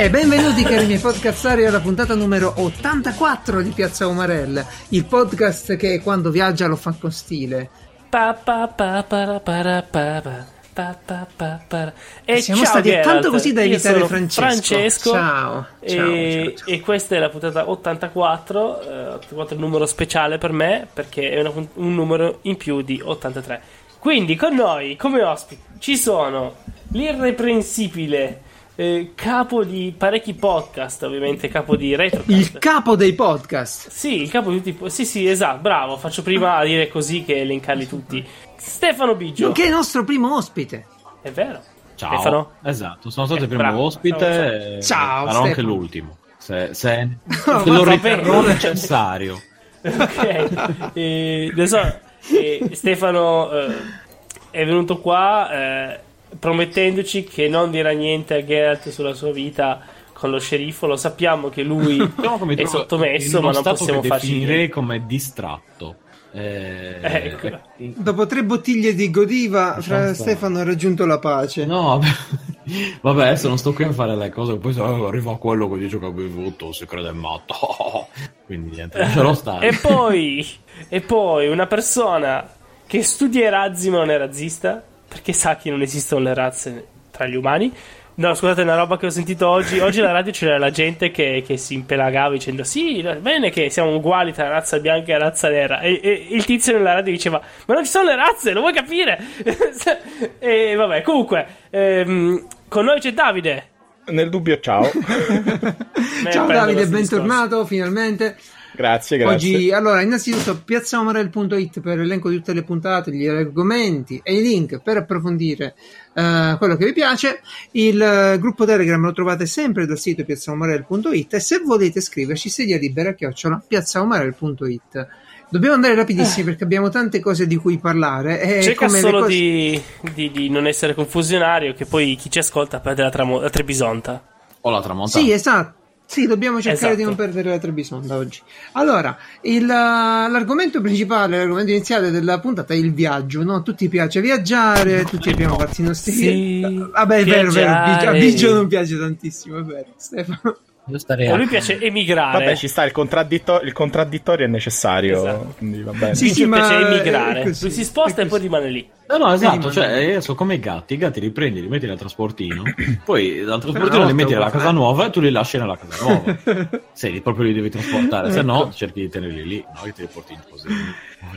E benvenuti cari miei podcastari alla puntata numero 84 di Piazza Umarell, il podcast che quando viaggia lo fa con stile. Pa, pa, pa, para, para, pa, pa, pa, pa, para. E Siamo ciao, stati Geralt. tanto così da evitare Francesco. Francesco. Ciao, E, ciao, ciao, e questa è la puntata 84, eh, 84 è un numero speciale per me perché è una un numero in più di 83. Quindi con noi come ospiti ci sono l'irreprensibile eh, capo di parecchi podcast, ovviamente capo di Retrocast. Il capo dei podcast. Sì, il capo di tutti. Sì, sì, esatto, bravo. Faccio prima a dire così che elencarli tutti. Stefano Biggio. Nonché il nostro primo ospite. È vero. Ciao. Stefano? Esatto, sono stato Eh, il primo bravo. ospite. Ciao, e ciao. Sarò anche Stefano. l'ultimo. Se, se, No, se lo riterrò necessario. ok. Eh, adesso, eh, Stefano eh, è venuto qua eh, promettendoci che non dirà niente a Geralt sulla sua vita con lo sceriffo. Lo sappiamo che lui Diciamo che mi è sottomesso, ma non possiamo farci niente. come distratto. Eh, Ecco. Dopo tre bottiglie di Godiva, fra. Stefano ha raggiunto la pace. No, vabbè, adesso non sto qui a fare le cose. Poi se arriva quello che dice che ha bevuto, si crede matto. Quindi niente, lascerò stare. E poi, e poi una persona che studia i razzi ma non è razzista, perché sa che non esistono le razze tra gli umani. No, scusate, è una roba che ho sentito oggi. Oggi alla radio c'era la gente che, che si impelagava dicendo: Sì, bene che siamo uguali tra razza bianca e razza nera. E, e il tizio nella radio diceva: Ma non ci sono le razze, lo vuoi capire? e vabbè, comunque, ehm, con noi c'è Davide. Nel dubbio, ciao. Ciao Davide, bentornato finalmente. Grazie, grazie. Oggi, allora, innanzitutto piazzaomarel.it per l'elenco di tutte le puntate, gli argomenti e i link per approfondire eh, quello che vi piace. Il eh, gruppo Telegram lo trovate sempre dal sito piazzaomarel.it e se volete scriverci sedia libera chiocciola piazzaomarel.it. Dobbiamo andare rapidissimi perché abbiamo tante cose di cui parlare. E Cerca solo cose- di, di- di non essere confusionario, che poi chi ci ascolta perde la, tramo- la Trebisonta. Ho la tramontana. Sì, esatto. Sì, dobbiamo cercare Esatto. di non perdere la Trebisonda oggi. Allora, il, uh, l'argomento principale, l'argomento iniziale della puntata è il viaggio, no? A tutti piace viaggiare, tutti abbiamo fatti i nostri Sì, Vabbè, è vero, vero, a Biggio- non piace tantissimo, è vero, Stefano. A lui piace emigrare. Vabbè, ci sta il, contradditto- il contraddittorio è necessario. Esatto. Quindi va bene. Sì, sì, ma piace emigrare. così, lui si sposta e poi rimane lì. No, no, esatto, cioè io sono come i gatti, i gatti li prendi, li metti nel trasportino, poi dal trasportino li no, metti nella casa fare. nuova e tu li lasci nella casa nuova. Se li proprio li devi trasportare, se no cerchi di tenerli lì, no? Che te li porti in così.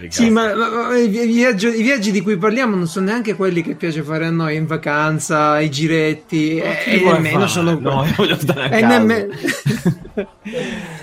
Sì, ma, ma- ma i, vi- viaggio- i viaggi di cui parliamo non sono neanche quelli che piace fare a noi in vacanza, i giretti, e, e nemmeno sono No, io voglio stare a casa. nemmeno...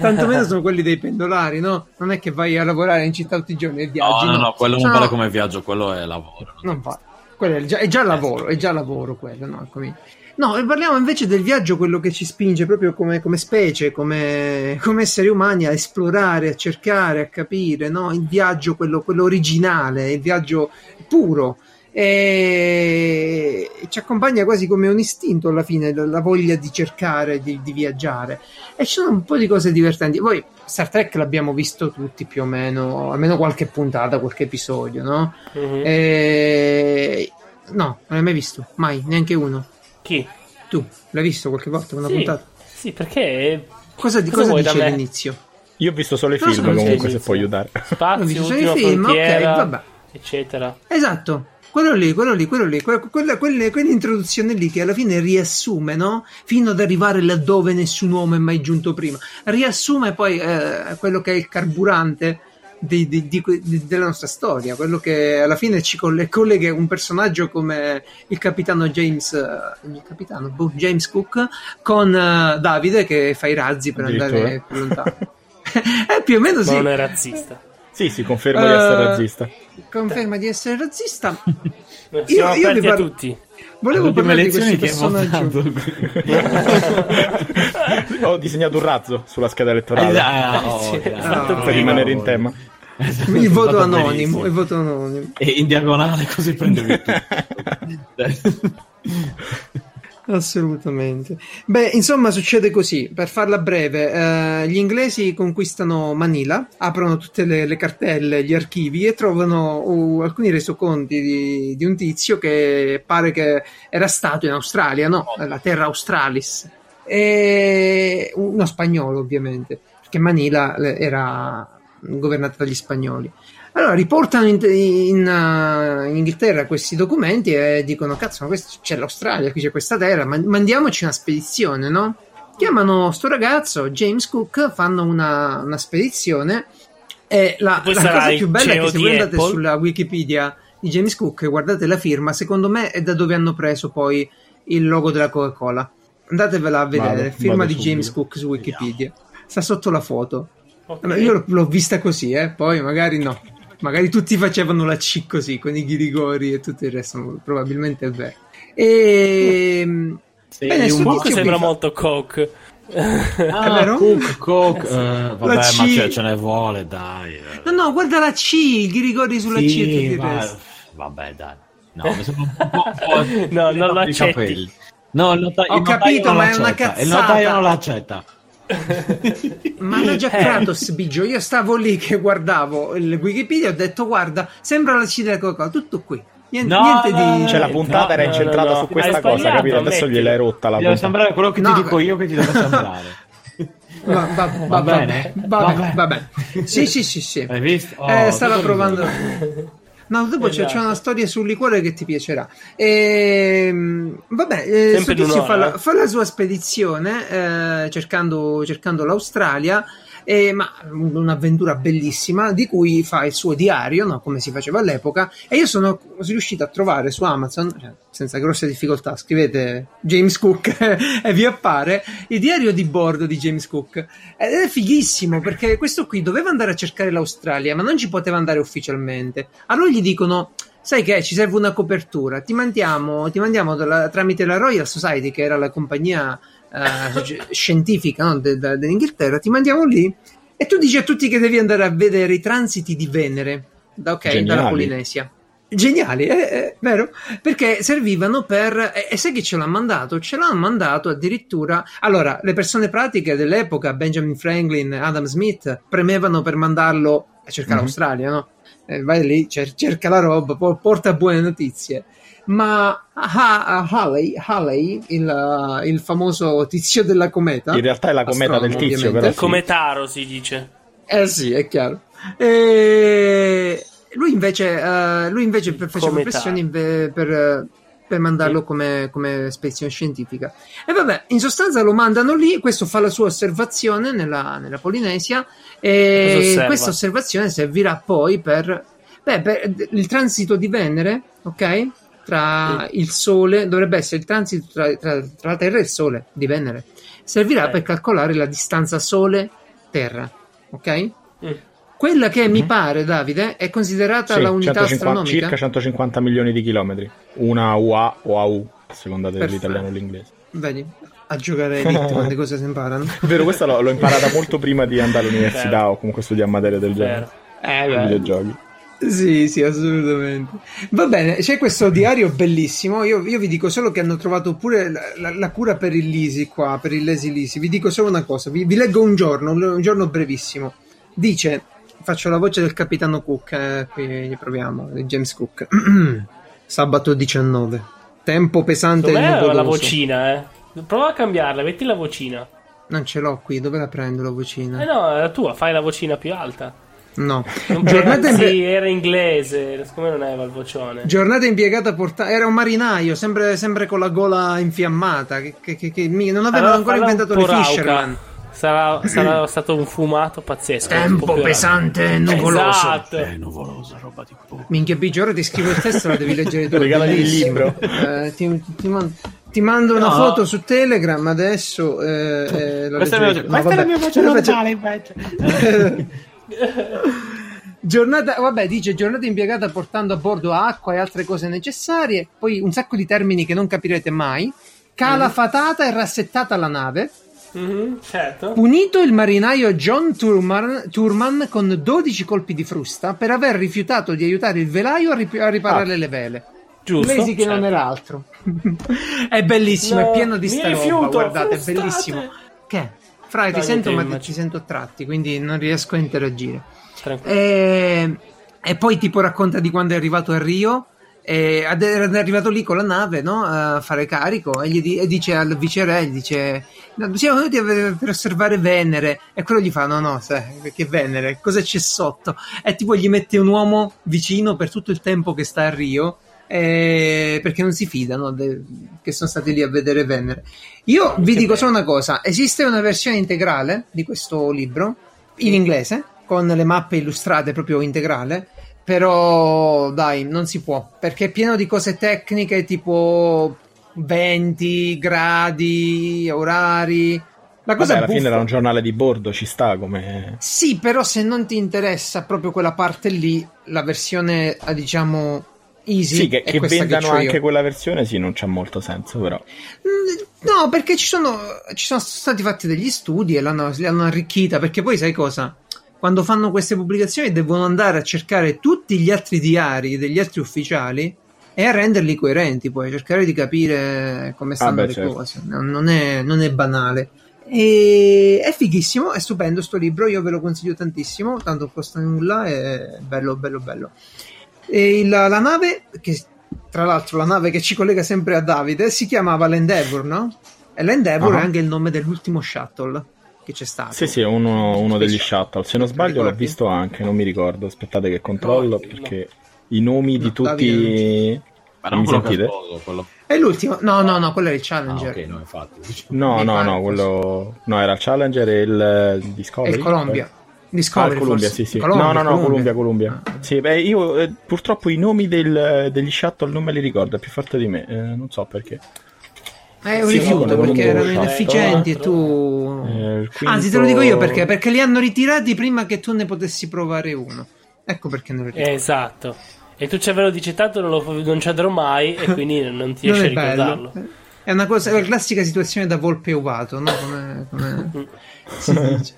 Tanto meno sono quelli dei pendolari, no? Non è che vai a lavorare in città tutti i giorni e No, viaggi. no, no, quello non vale come viaggio, quello è lavoro. Non va. Quello è già, è già lavoro, è già lavoro quello, no? Come- No, e parliamo invece del viaggio, quello che ci spinge proprio come, come specie, come, come esseri umani a esplorare, a cercare, a capire, no? Il viaggio, quello, quello originale, il viaggio puro. E ci accompagna quasi come un istinto alla fine, la la voglia di cercare di, di viaggiare. E ci sono un po' di cose divertenti. Poi Star Trek l'abbiamo visto tutti più o meno, almeno qualche puntata, qualche episodio, no? Mhm. E... No, non l'hai mai visto, mai, neanche uno. Chi? Tu l'hai visto qualche volta una Sì, puntata? sì, perché Cosa, di Cosa cosa dice all'inizio? Io ho visto solo i film, so, comunque, se sì. aiutare. Ho spazio, visto solo i film, ok, frontiera, vabbè. eccetera. Esatto, quello lì, quello lì, quello lì, que- quella, quelle- quell'introduzione lì che alla fine riassume, no? Fino ad arrivare laddove nessun uomo è mai giunto prima. Riassume poi eh, quello che è il carburante di- di- di della nostra storia, quello che alla fine ci colle- collega un personaggio come il capitano James, eh, il capitano, boh, James Cook, con eh, Davide che fa i razzi per andare più lontano. Eh, più o meno Ma sì. non è razzista. Sì, sì, confermo di essere Eh, razzista. Conferma di essere razzista. Siamo io aperti parlo- tutti. Volevo parlare di lezioni questo personaggio. ho disegnato un razzo sulla scheda elettorale. Ah, oh, Sì, yeah. fatto per rimanere in tema. Esatto, Il voto anonimo, il voto anonimo. E in diagonale così prendevi tutto. Assolutamente. Beh, insomma, succede così. Per farla breve, eh, gli inglesi conquistano Manila, aprono tutte le, le cartelle, gli archivi e trovano uh, alcuni resoconti di, di un tizio che pare che era stato in Australia, no? La terra Australis. e uno spagnolo ovviamente, perché Manila eh, era governata dagli spagnoli. Allora riportano in, in, uh, in Inghilterra questi documenti e dicono: Cazzo, ma questo, c'è l'Australia, qui c'è questa terra, ma mandiamoci una spedizione, no? Chiamano sto ragazzo, James Cook, fanno una, una spedizione. E la, la cosa più bella è che se voi andate Apple. sulla Wikipedia di James Cook e guardate la firma, secondo me è da dove hanno preso poi il logo della Coca-Cola. Andatevela a vedere, Vado, firma vado di subito. James Cook su Wikipedia. Sta sotto la foto. Ok. Allora, io l'ho, l'ho vista così, eh, poi magari no. Magari tutti facevano la C così, con i ghirigori e tutto il resto, probabilmente è vero. E... Sì, Bene, un po' sembra fa- molto Coke. Ah, È vero? Cook, Cook, eh, vabbè, ma C. ce, ce ne vuole, dai. eh. No, no, guarda la C, i ghirigori sulla C e Sì, il va- resto. vabbè, dai. No, mi sembra un po'... No, non lo i accetti. capelli. No, Ho capito, ma è una l'accetta. Il cazzata. notaio non l'accetta. Ma l'ha già Eh. Kratos, Biggio. Io stavo lì che guardavo il Wikipedia e ho detto, guarda, sembra la C della Coca-Cola, tutto qui. Niente, No, niente no, di... no, Cioè, la puntata no, era no, incentrata no, no. su questa cosa, capito? Adesso gliel'hai rotta la Deve puntata. sembrare quello che No, ti dico beh. io che ti deve sembrare. Va, va- va- Va bene? va- Va va- bene. va bene. Sì, sì, sì, sì. Hai visto? Oh, Eh, stava provando. No, dopo c'è, c'è Esatto. una storia sul liquore che ti piacerà. Ehm, vabbè, eh, fa, la, eh. fa la sua spedizione eh, cercando, cercando l'Australia. Eh, ma un'avventura bellissima di cui fa il suo diario, no? come si faceva all'epoca. E io sono riuscito a trovare su Amazon, cioè, senza grosse difficoltà, scrivete James Cook e vi appare il diario di bordo di James Cook. Ed è fighissimo perché questo qui doveva andare a cercare l'Australia, ma non ci poteva andare ufficialmente. Allora gli dicono: Sai che ci serve una copertura, ti mandiamo, ti mandiamo dalla- tramite la Royal Society, che era la compagnia eh, scientifica no, de- de- dell'Inghilterra, ti mandiamo lì e tu dici a tutti che devi andare a vedere i transiti di Venere, da, ok, Geniali. dalla Polinesia. Geniali, eh, eh, vero? Perché servivano per. E, e sai chi ce l'ha mandato? Ce l'hanno mandato addirittura. Allora, le persone pratiche dell'epoca, Benjamin Franklin, Adam Smith, premevano per mandarlo a cercare Mhm. l'Australia, no? Eh, vai lì, cer- cerca la roba, po- porta buone notizie. Ma Ha- Halley, Halley il, uh, il famoso tizio della cometa. In realtà è la cometa del tizio, ovviamente. però. sì. Come Taro si dice. Eh sì, è chiaro. E lui invece, eh, lui invece fece Come pressioni per, eh, per mandarlo come, come spedizione scientifica. E vabbè, in sostanza lo mandano lì, questo fa la sua osservazione nella, nella Polinesia e osserva? questa osservazione servirà poi per, beh, per il transito di Venere, ok? Tra il Sole, dovrebbe essere il transito tra, tra- tra la Terra e il Sole di Venere. Servirà Eh. per calcolare la distanza Sole-Terra, ok? Mm. Quella che mi pare, Davide, è considerata Sì, la unità 150 astronomica. circa 150 milioni di chilometri. Una UA o AU, a seconda dell'italiano o l'inglese. Vedi, a giocare Elite quante cose si imparano. Vero, questa l'ho, l'ho imparata molto prima di andare all'università Vero. o comunque studiare materie del genere. Vero. Eh, Videogiochi. Sì, sì, assolutamente. Va bene, c'è questo diario bellissimo. Io, io vi dico solo che hanno trovato pure la, la- la cura per il Lisi qua, per il Lazy Lisi. Vi dico solo una cosa, vi, vi leggo un giorno, un, un giorno brevissimo. Dice, faccio la voce del capitano Cook, eh, qui proviamo, di James Cook. Sabato 19. Tempo pesante e Dov'è la nuvoloso. vocina, eh? Prova a cambiarla, metti la vocina. Non ce l'ho qui, dove la prendo la vocina? Eh no, è la tua, fai la vocina più alta. No. Non Giornata, pensi, impe- era inglese, siccome non aveva il vocione. giornata impiegata a portare. Era un marinaio, sempre, sempre con la gola infiammata. Che, che- che- che- non avevano Allora ancora inventato le. Fisherman. Sarà, sarà stato un fumato pazzesco. Tempo pesante e nuvoloso. Esatto. È nuvolosa, roba di culo. Minchia, Biggio, ora ti scrivo il testo, la devi leggere tu. è Regalami il libro. Eh, ti, ti man- ti mando una No. foto su Telegram adesso. eh, eh, Questa è la mia, No, questa è la vabbè. mia voce normale invece. Giornata, vabbè, dice giornata impiegata portando a bordo acqua e altre cose necessarie, poi un sacco di termini che non capirete mai. Calafatata e rassettata la nave. Mhm, certo. Punito il marinaio John Turman, Turman con 12 colpi di frusta per aver rifiutato di aiutare il velaio a, rip- a riparare Ah. le vele. Giusto. Lazy che non certo. era altro. è bellissimo, No, è pieno di sta roba, rifiuto, guardate, è frustate. bellissimo. Che? Fra, ti No, sento ma immagino. ti sento a tratti, quindi non riesco a interagire. E, e poi tipo racconta di quando è arrivato a Rio E era arrivato lì con la nave no, a fare carico e, gli di- e dice al viceré, gli dice "No, siamo venuti per osservare Venere e quello gli fa no no sai, perché Venere cosa c'è sotto e tipo gli mette un uomo vicino per tutto il tempo che sta a Rio eh, perché non si fidano de- che sono stati lì a vedere Venere. Io vi dico solo una cosa. Esiste una versione integrale di questo libro in inglese con le mappe illustrate proprio integrale però dai, non si può, perché è pieno di cose tecniche tipo venti, gradi, orari. La cosa Vabbè, alla buffa- fine era un giornale di bordo, ci sta come... Sì, però se non ti interessa proprio quella parte lì, la versione eh, diciamo easy Sì, che, che vendano c'ho io. anche quella versione, sì, non c'ha molto senso, però. Mm, No, perché ci sono, ci sono stati fatti degli studi e l'hanno, l'hanno arricchita. Perché poi sai cosa? Quando fanno queste pubblicazioni devono andare a cercare tutti gli altri diari degli altri ufficiali e a renderli coerenti, poi cercare di capire come stanno beh, le certo. cose. Non non è, non è banale. E è fighissimo, è stupendo sto libro, io ve lo consiglio tantissimo, tanto non costa nulla, è bello, bello, bello. E il- la nave, che tra l'altro la nave che ci collega sempre a Davide, si chiamava l'Endeavour, no? E l'Endeavour Ah. è anche il nome dell'ultimo shuttle che c'è stato. Sì, sì, è uno, uno degli shuttle. Se non sbaglio l'ho visto anche, non mi ricordo. Aspettate che controllo, No, perché i nomi di No, tutti... Ma Non mi sentite? sposo, quello... È l'ultimo, no, no, no, quello è il Ah, Challenger. ok, no, infatti. No, no, no, quello... No, era il Challenger e il È Discovery. il Columbia. Ah, Discovery, il Columbia, forse. sì, sì. Columbia, no, no, no, Columbia, Columbia. Ah. Sì, beh, io eh, purtroppo i nomi del- degli shuttle non me li ricordo, è più forte di me, eh, non so perché. È un Sì, rifiuto no, perché erano inefficienti e tu... Eh, il Anzi, te lo dico io quinto- perché, perché li hanno ritirati prima che tu ne potessi provare uno. Ecco perché non li ritirati. Esatto. E tu ci avevo dice tanto non, lo, non ci andrò mai e quindi non ti non riesci a ricordarlo. bello. È una cosa, è la classica situazione da volpe ovato, no? Come, come si dice.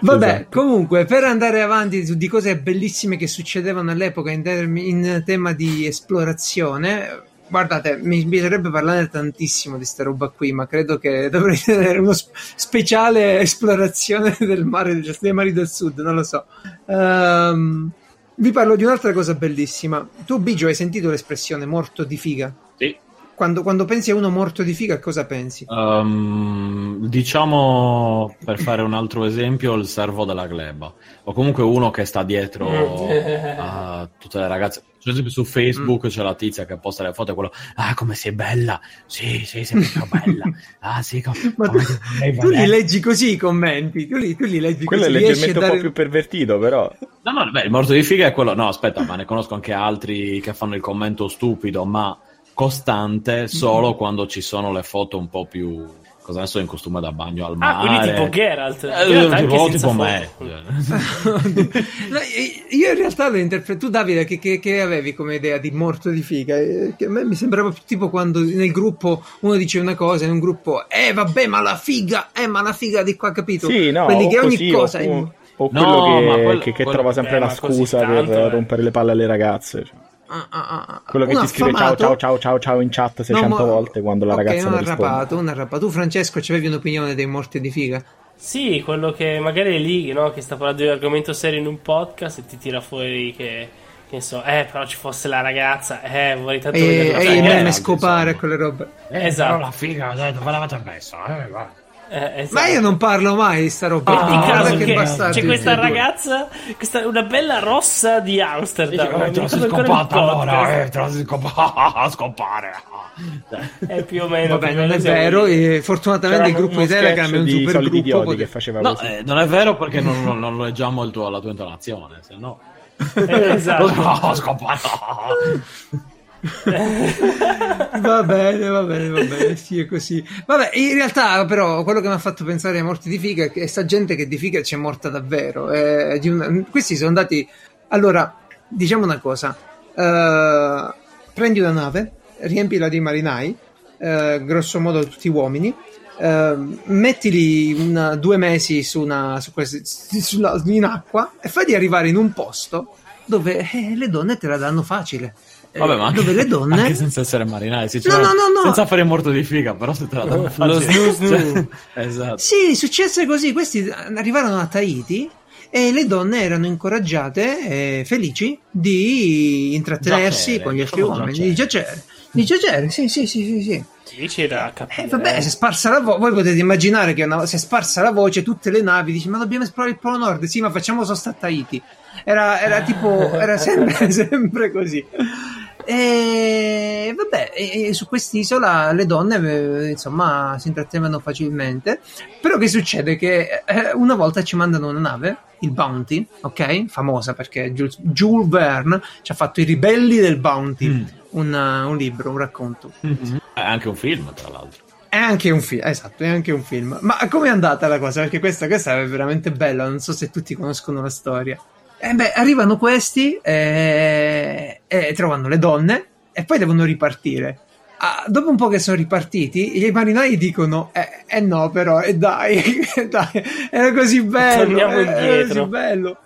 Vabbè, Esatto. comunque, per andare avanti su di cose bellissime che succedevano all'epoca in, termi- in tema di esplorazione, guardate, mi piacerebbe parlare tantissimo di sta roba qui, ma credo che dovrei tenere uno sp- speciale esplorazione del mare, dei mari del sud, non lo so. Ehm, vi parlo di un'altra cosa bellissima. Tu, Bigio, hai sentito l'espressione morto di figa? Sì. Quando, quando pensi a uno morto di figa, cosa pensi? Ehm, diciamo, per fare un altro esempio, il servo della gleba. O comunque uno che sta dietro Mm. a tutte le ragazze. Per esempio su Facebook c'è la tizia che posta le foto e quello, ah come sei bella, sì sì sei proprio bella, ah sì com- Ma tu, tu li vedere." leggi così i commenti, tu li, tu li leggi Quello è così, riesci leggermente a un dare... po' più pervertito, però. No, no, beh, il morto di figa è quello. No, aspetta, ma ne conosco anche altri che fanno il commento stupido, ma costante solo quando ci sono le foto un po' più. Cosa ne so, in costume da bagno al Ah, mare. quindi tipo Geralt. Eh, tipo, tipo me. No, io in realtà lo interpreto. Tu, Davide, che, che- che avevi come idea di morto di figa? Eh, Che a me mi sembrava più tipo quando nel gruppo uno dice una cosa, in un gruppo, eh vabbè, ma la figa, eh, ma la figa di qua, capito? Sì, no, Quelli o che ogni così, cosa. o, o No, quello che, ma quello- che- che quello- trova sempre eh, la scusa tanto, per eh. rompere le palle alle ragazze. cioè. Ah, ah, ah. Quello che ti scrive ciao, ciao, ciao, ciao, ciao in chat 600 No, ma- volte quando la ok, ragazza non risponde. arrapato, un arrapato. Tu, Francesco, ci avevi un'opinione dei morti di figa? Sì, quello che magari è lì, no? Che sta parlando di un argomento serio in un podcast e ti tira fuori che, so, eh, però ci fosse la ragazza, eh, vorrei tanto E, vedere la e i eh, meme ragazza. scopare insomma. quelle robe. Eh, Esatto. però la figa, dai, dove l'avete messa? Eh, va. Eh, esatto. Ma io non parlo mai di sta roba. Metti Guarda caso che c'è questa ragazza, questa, una bella rossa di Amsterdam. Eh, mi te la sei scopata allora, eh, te la sei scopata, scopare. È più o meno. Vabbè, non è vero. e fortunatamente il gruppo di Telegram è un super gruppo. che faceva No, così. eh, non è vero perché non, non- non leggiamo il tuo- la tua intonazione, se no... Eh, esatto. No, scopare. Va bene, va bene, va bene, sì, è così. Vabbè, in realtà, però, quello che mi ha fatto pensare ai morti di figa è che sta gente che di figa c'è morta davvero. eh, una- Questi sono andati. Allora, diciamo una cosa: eh, prendi una nave, riempila di marinai, eh, grosso modo tutti uomini. eh, mettili una- due mesi su una, su questi- sulla- in acqua e fagli arrivare in un posto dove eh, le donne te la danno facile. Eh, Vabbè, ma anche, dove le donne anche senza essere marinai, sì, No, cioè, no, no, no. senza fare morto di figa, però se te la danno. Lo snoo snoo. Cioè, esatto. Sì, successe così. Questi arrivarono a Tahiti e le donne erano incoraggiate e felici di intrattenersi Giacere, con gli altri uomini, giacere. di giacere. Di giacere, sì, sì, sì, sì, sì. Lì da capire. Eh, vabbè, si è sparsa la voce. Voi potete immaginare che una... si è sparsa la voce, tutte le navi dici: Ma dobbiamo esplorare il Polo Nord? Sì, ma facciamo sosta a Tahiti. Era, era tipo, era sempre, sempre così. E vabbè, e- su quest'isola le donne eh, insomma si intrattenevano facilmente. Però che succede? Che eh, una volta ci mandano una nave, il Bounty, ok? Famosa perché Jules, Jules Verne ci ha fatto I ribelli del Bounty, Mm. un, uh, un libro, un racconto. È anche un film, tra l'altro. È anche un film, esatto, è anche un film. Ma com'è andata la cosa? Perché questa, questa è veramente bella, non so se tutti conoscono la storia. Eh beh, arrivano questi e, e trovano le donne e poi devono ripartire. Ah, dopo un po' che sono ripartiti, i marinai dicono: Eh, eh no, però, eh dai, eh dai, era così bello. Eh, Era indietro." così bello.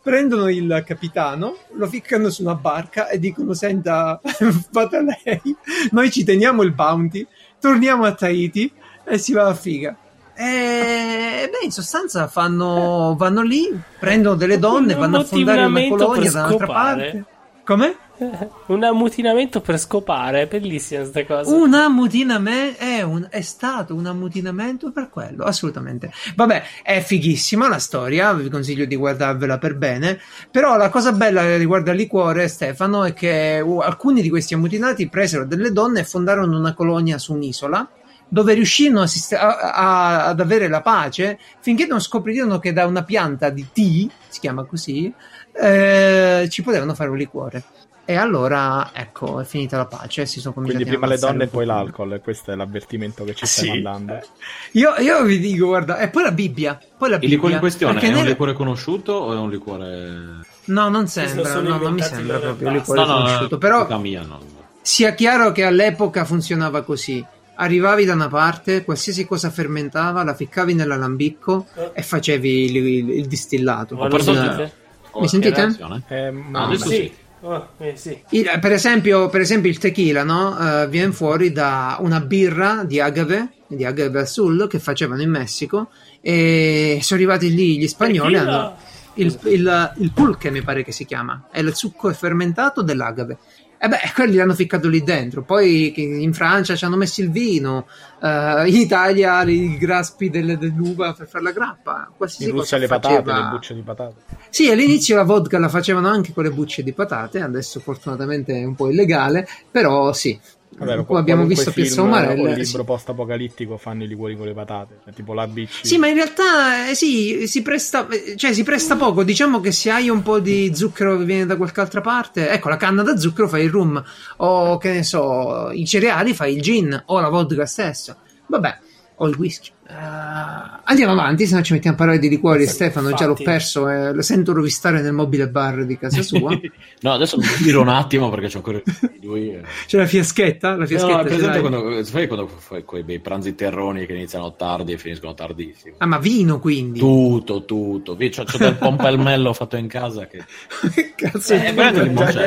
Prendono il capitano, lo ficcano su una barca e dicono: Senta, vada lei, noi ci teniamo il bounty, torniamo a Tahiti e si va a figa. E beh, in sostanza fanno, vanno lì, prendono delle donne, Un vanno a fondare una colonia da un'altra parte. Come? Un ammutinamento per scopare, è bellissima questa cosa. Un ammutinamento è, è stato un ammutinamento per quello, assolutamente. Vabbè, è fighissima la storia, vi consiglio di guardarvela per bene. Però la cosa bella riguardo al liquore, Stefano, è che uh, alcuni di questi ammutinati presero delle donne e fondarono una colonia su un'isola. Dove riuscirono a a- a- ad avere la pace finché non scoprirono che da una pianta di tea, si chiama così, eh, ci potevano fare un liquore. E allora, ecco, è finita la pace. Si sono cominciati Quindi prima a le donne e un poi l'alcol, questo è l'avvertimento che ci stai Sì. mandando. Io, io vi dico, guarda, e poi la Bibbia. Poi la Il Bibbia. liquore in questione perché è un nel- liquore conosciuto o è un liquore... No, non sembra, no, non mi sembra proprio un liquore No, no, conosciuto. no, Però mia, no. sia chiaro che all'epoca funzionava così. Arrivavi da una parte, qualsiasi cosa fermentava, la ficcavi nell'alambicco e facevi il, il- il distillato. Ma Ho lo perso Quindi, sentite? Oh, Mi sentite? Eh, ma- adesso sì. sì. Oh, eh, sì. il- per, esempio, per esempio il tequila no? Eh, viene fuori da una birra di agave, di agave azul che facevano in Messico e sono arrivati lì gli spagnoli hanno il, il, il pulque mi pare che si chiama è il succo fermentato dell'agave e beh quelli l'hanno ficcato lì dentro poi in Francia ci hanno messo il vino eh, in Italia i graspi delle- dell'uva per fare la grappa qualsiasi cosa buccia le patate, faceva- le bucce di patate. sì, all'inizio la vodka la facevano anche con le bucce di patate, adesso fortunatamente è un po' illegale, però sì. Vabbè, Come qua- abbiamo visto Piazza Umarella. o sì. libro post-apocalittico fanno i liquori con le patate, cioè, tipo l'ABC. Sì, ma in realtà eh, sì, si presta, cioè, si presta poco. Diciamo che se hai un po' di zucchero che viene da qualche altra parte, ecco, la canna da zucchero fai il rum, o che ne so, i cereali fai il gin, o la vodka stessa. Vabbè, o il whisky. Eh, andiamo avanti, se no ci mettiamo a parlare di liquori. Stefano, già l'ho infatti. perso, eh, lo sento rovistare nel mobile bar di casa sua. No, adesso mi giro un attimo perché c'ho ancora lui. eh. C'è la fiaschetta? La No, fiaschetta ce presente l'hai? quando, sai quando fai quei bei pranzi terroni che iniziano tardi e finiscono tardissimo? Ah, ma vino quindi? Tutto, tutto. Vi- C'ho, c'ho del pompelmello fatto in casa che... Che cazzo Eh, è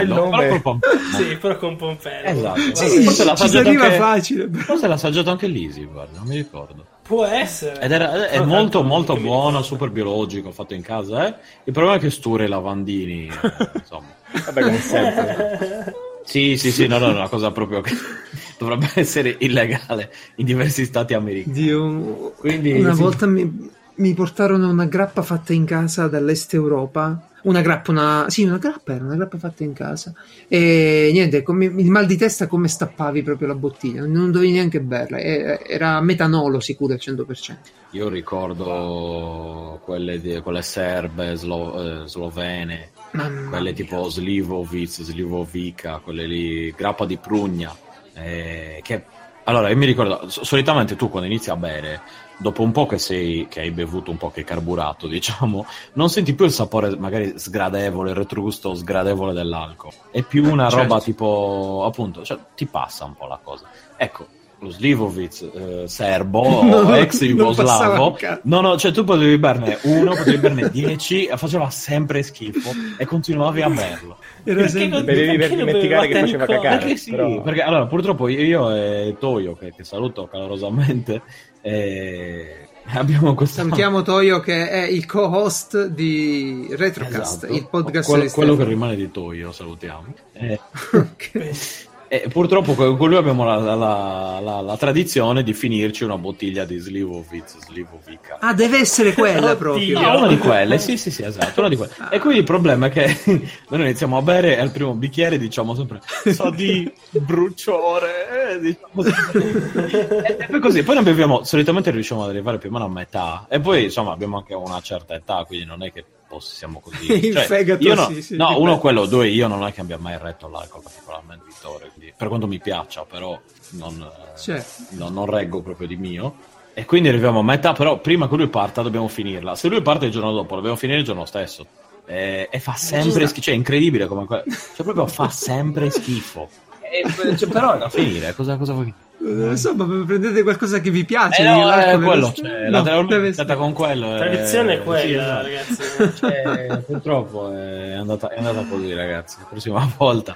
il nome. però pompelmello. Sì, però con Pompello. Esatto. Sì, Forse l'ha anche... facile. però. Forse l'ha assaggiato anche l'Isi, guarda, non mi ricordo. Può essere. Ed era, è Però molto molto buono, super biologico, fatto in casa, eh? Il problema è che stura i lavandini, eh, insomma. Vabbè, come sempre. Sì, sì, sì, no, no, è una cosa proprio che dovrebbe essere illegale in diversi stati americani. Dio, Quindi, una sì. volta mi, mi portarono una grappa fatta in casa dall'est Europa. Una grappa, una, sì, una grappa era una grappa fatta in casa. E niente, come, il mal di testa come stappavi proprio la bottiglia, non dovevi neanche berla. Era metanolo sicuro al 100%. Io ricordo quelle, di- quelle serbe, slo- eh, slovene, Mamma quelle mia. tipo Slivovic, Slivovica, quelle lì, grappa di prugna. eh, che... Allora, io mi ricordo, so- solitamente tu quando inizi a bere, dopo un po' che, sei, che hai bevuto un po' che hai carburato, diciamo, non senti più il sapore magari sgradevole, il retrogusto sgradevole dell'alcol. È più una Certo. roba tipo, appunto, cioè, ti passa un po' la cosa. Ecco, lo Slivovic eh, serbo, No, ex jugoslavo. No, no, cioè tu potevi berne uno, potevi berne dieci, e faceva sempre schifo e continuavi a berlo. Era Perché sempre- per dimenticare che faceva ancora? cagare. Perché sì, però- perché allora purtroppo io e Toyo, che, che saluto calorosamente, eh, Abbiamo questo Salutiamo Toyo che è il co-host di Retrocast, Esatto. il podcast quello, quello che rimane di Toyo, salutiamo. Eh, Ok. E purtroppo con lui abbiamo la, la- la- la- la tradizione di finirci una bottiglia di Slivovic, Slivovica. Ah, deve essere quella Oddio. proprio. No, una di quelle, sì, sì, sì, esatto, una di quelle. E quindi il problema è che noi iniziamo a bere e al primo bicchiere diciamo sempre sa di bruciore, eh", diciamo sempre. e poi così, poi ne beviamo, solitamente riusciamo ad arrivare più o meno a metà e poi insomma abbiamo anche una certa età, quindi non è che possiamo così... Il Cioè, fegato, no, sì, sì, no, uno quello, due, io non è che abbia mai retto l'alcol particolarmente Vittorio, quindi, per quanto mi piaccia, però non, eh, Cioè. no- non reggo proprio di mio. E quindi arriviamo a metà, però prima che lui parta dobbiamo finirla. Se lui parte il giorno dopo, dobbiamo finire il giorno stesso. E, e fa sempre schifo, cioè è incredibile come cioè proprio fa sempre schifo. E, cioè, però è da finire, cosa, cosa vuoi? Eh, Insomma, prendete qualcosa che vi piace. Eh no, è quello, lo- cioè, no, la deve è stata con quello. La eh, tradizione è quella, sì, esatto. ragazzi. Cioè, purtroppo è andata, è andata così, ragazzi. La prossima volta.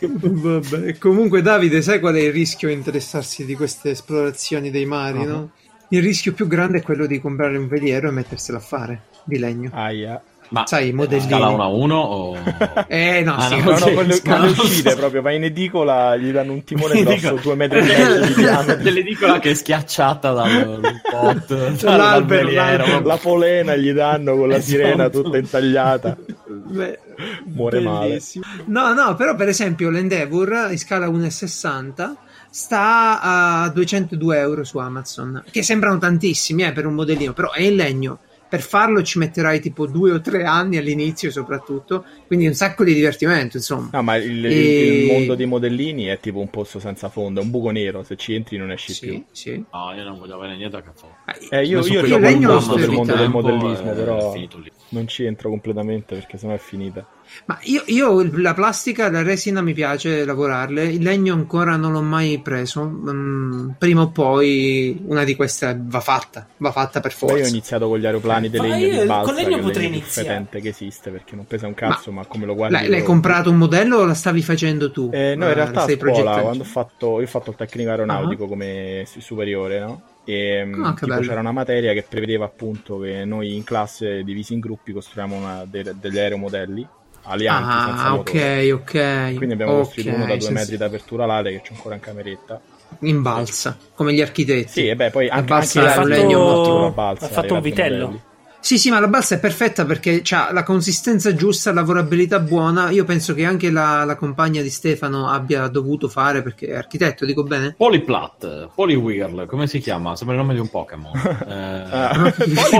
Vabbè, comunque Davide, sai qual è il rischio interessarsi di queste esplorazioni dei mari, Ah. no? Il rischio più grande è quello di comprare un veliero e metterselo a fare di legno. Aia. Ma Sai, i modellini. scala 1 a 1 o... Eh no, Ah, sì, no, No, no, scala- quelle uscite proprio, vai in edicola, gli danno un timone grosso, due metri e mezzo di diametro. Dell'edicola che è schiacciata dal, dal pot, dal, dal L'albero. La polena gli danno con la Esatto. sirena tutta intagliata. Beh, Muore male. bellissimo. No, no, però per esempio l'Endeavour in scala 1,60 sta a 202 euro su Amazon, che sembrano tantissimi eh, per un modellino, però è in legno. Per farlo ci metterai tipo due o tre anni all'inizio soprattutto, quindi un sacco di divertimento, insomma. No, ma il, il- E- il mondo dei modellini è tipo un posto senza fondo, è un buco nero, se ci entri non esci più. Sì, sì. No, io non voglio avere niente a che fare. Ah, Eh, io, Messo io del finito, mondo del modellismo, è però non ci entro completamente perché sennò è finita. Ma io, io la plastica, la resina mi piace lavorarle, il legno ancora non l'ho mai preso. Mm, prima o poi una di queste va fatta, va fatta per Poi ho forza. iniziato con gli aeroplani di Ma legno io di balsa, con legno che è il potrei legno iniziare. che esiste perché non pesa un cazzo, ma, come lo guardi... L'hai, l'hai lo- comprato un modello o la stavi facendo tu? Eh, no, in Eh, realtà a scuola, quando ho fatto, io ho fatto il tecnico aeronautico come si- superiore, no? E mm, Ah, tipo, c'era una materia che prevedeva appunto che noi in classe, divisi in gruppi, costruiamo una- de- degli aeromodelli alianti Ah, ok, ok. Quindi abbiamo Ok, costruito uno da due senza- metri d'apertura alare che c'è ancora in cameretta. In balsa, come gli architetti. Sì, e beh, poi anche, balsa anche legno la balsa. ha fatto un vitello. modelli. Sì, sì, ma la balsa è perfetta perché ha la consistenza giusta, lavorabilità buona. Io penso che anche la, la compagna di Stefano abbia dovuto fare perché è architetto, dico bene? Polyplat, Poliwhirl, come si chiama? Sembra il nome di un Pokémon. Eh, Ah, Polyplat.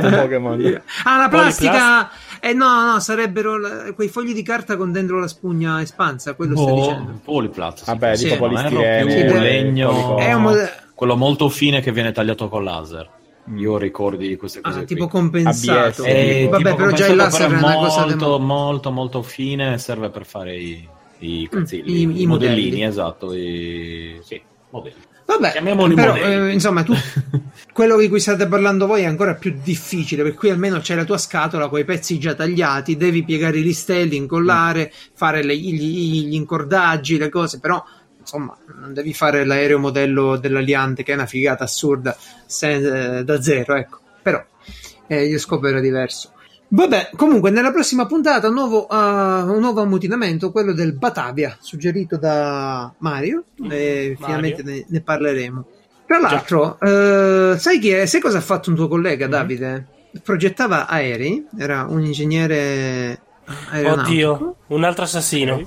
Polyplat, Pokémon. Ah, la plastica! Eh no, no, sarebbero la- quei fogli di carta con dentro la spugna espansa, quello stai boh, dicendo. Polyplat. sì. Vabbè, Sì. tipo Non erano polistirene, più Sì, legno. È un mode- quello molto fine che viene tagliato con laser. Io ho ricordi di queste cose Ah, qui. tipo compensato. ABS. Eh, tipo- Vabbè, tipo però già laser è però una cosa molto, demo- molto, molto fine, serve per fare i, i, cazzilli, Mm, i- i i modellini, modelli. esatto, i, sì, modelli. Vabbè, Chiamiamoli però, eh, insomma, tu, quello di cui state parlando voi è ancora più difficile, per cui almeno c'è la tua scatola con i pezzi già tagliati, devi piegare i listelli, incollare, fare le- gli, gli incordaggi, le cose, però insomma, non devi fare l'aereo modello dell'Aliante, che è una figata assurda, se- eh, da zero, ecco. Però eh, lo scopo era diverso. Vabbè, comunque, nella prossima puntata un nuovo, uh, un nuovo ammutinamento, quello del Batavia, suggerito da Mario, e Mario. finalmente ne, ne parleremo. Tra l'altro, eh, sai, chi è, sai cosa ha fatto un tuo collega, Mhm. Davide? Progettava aerei, era un ingegnere aeronautico. Oddio, un altro assassino.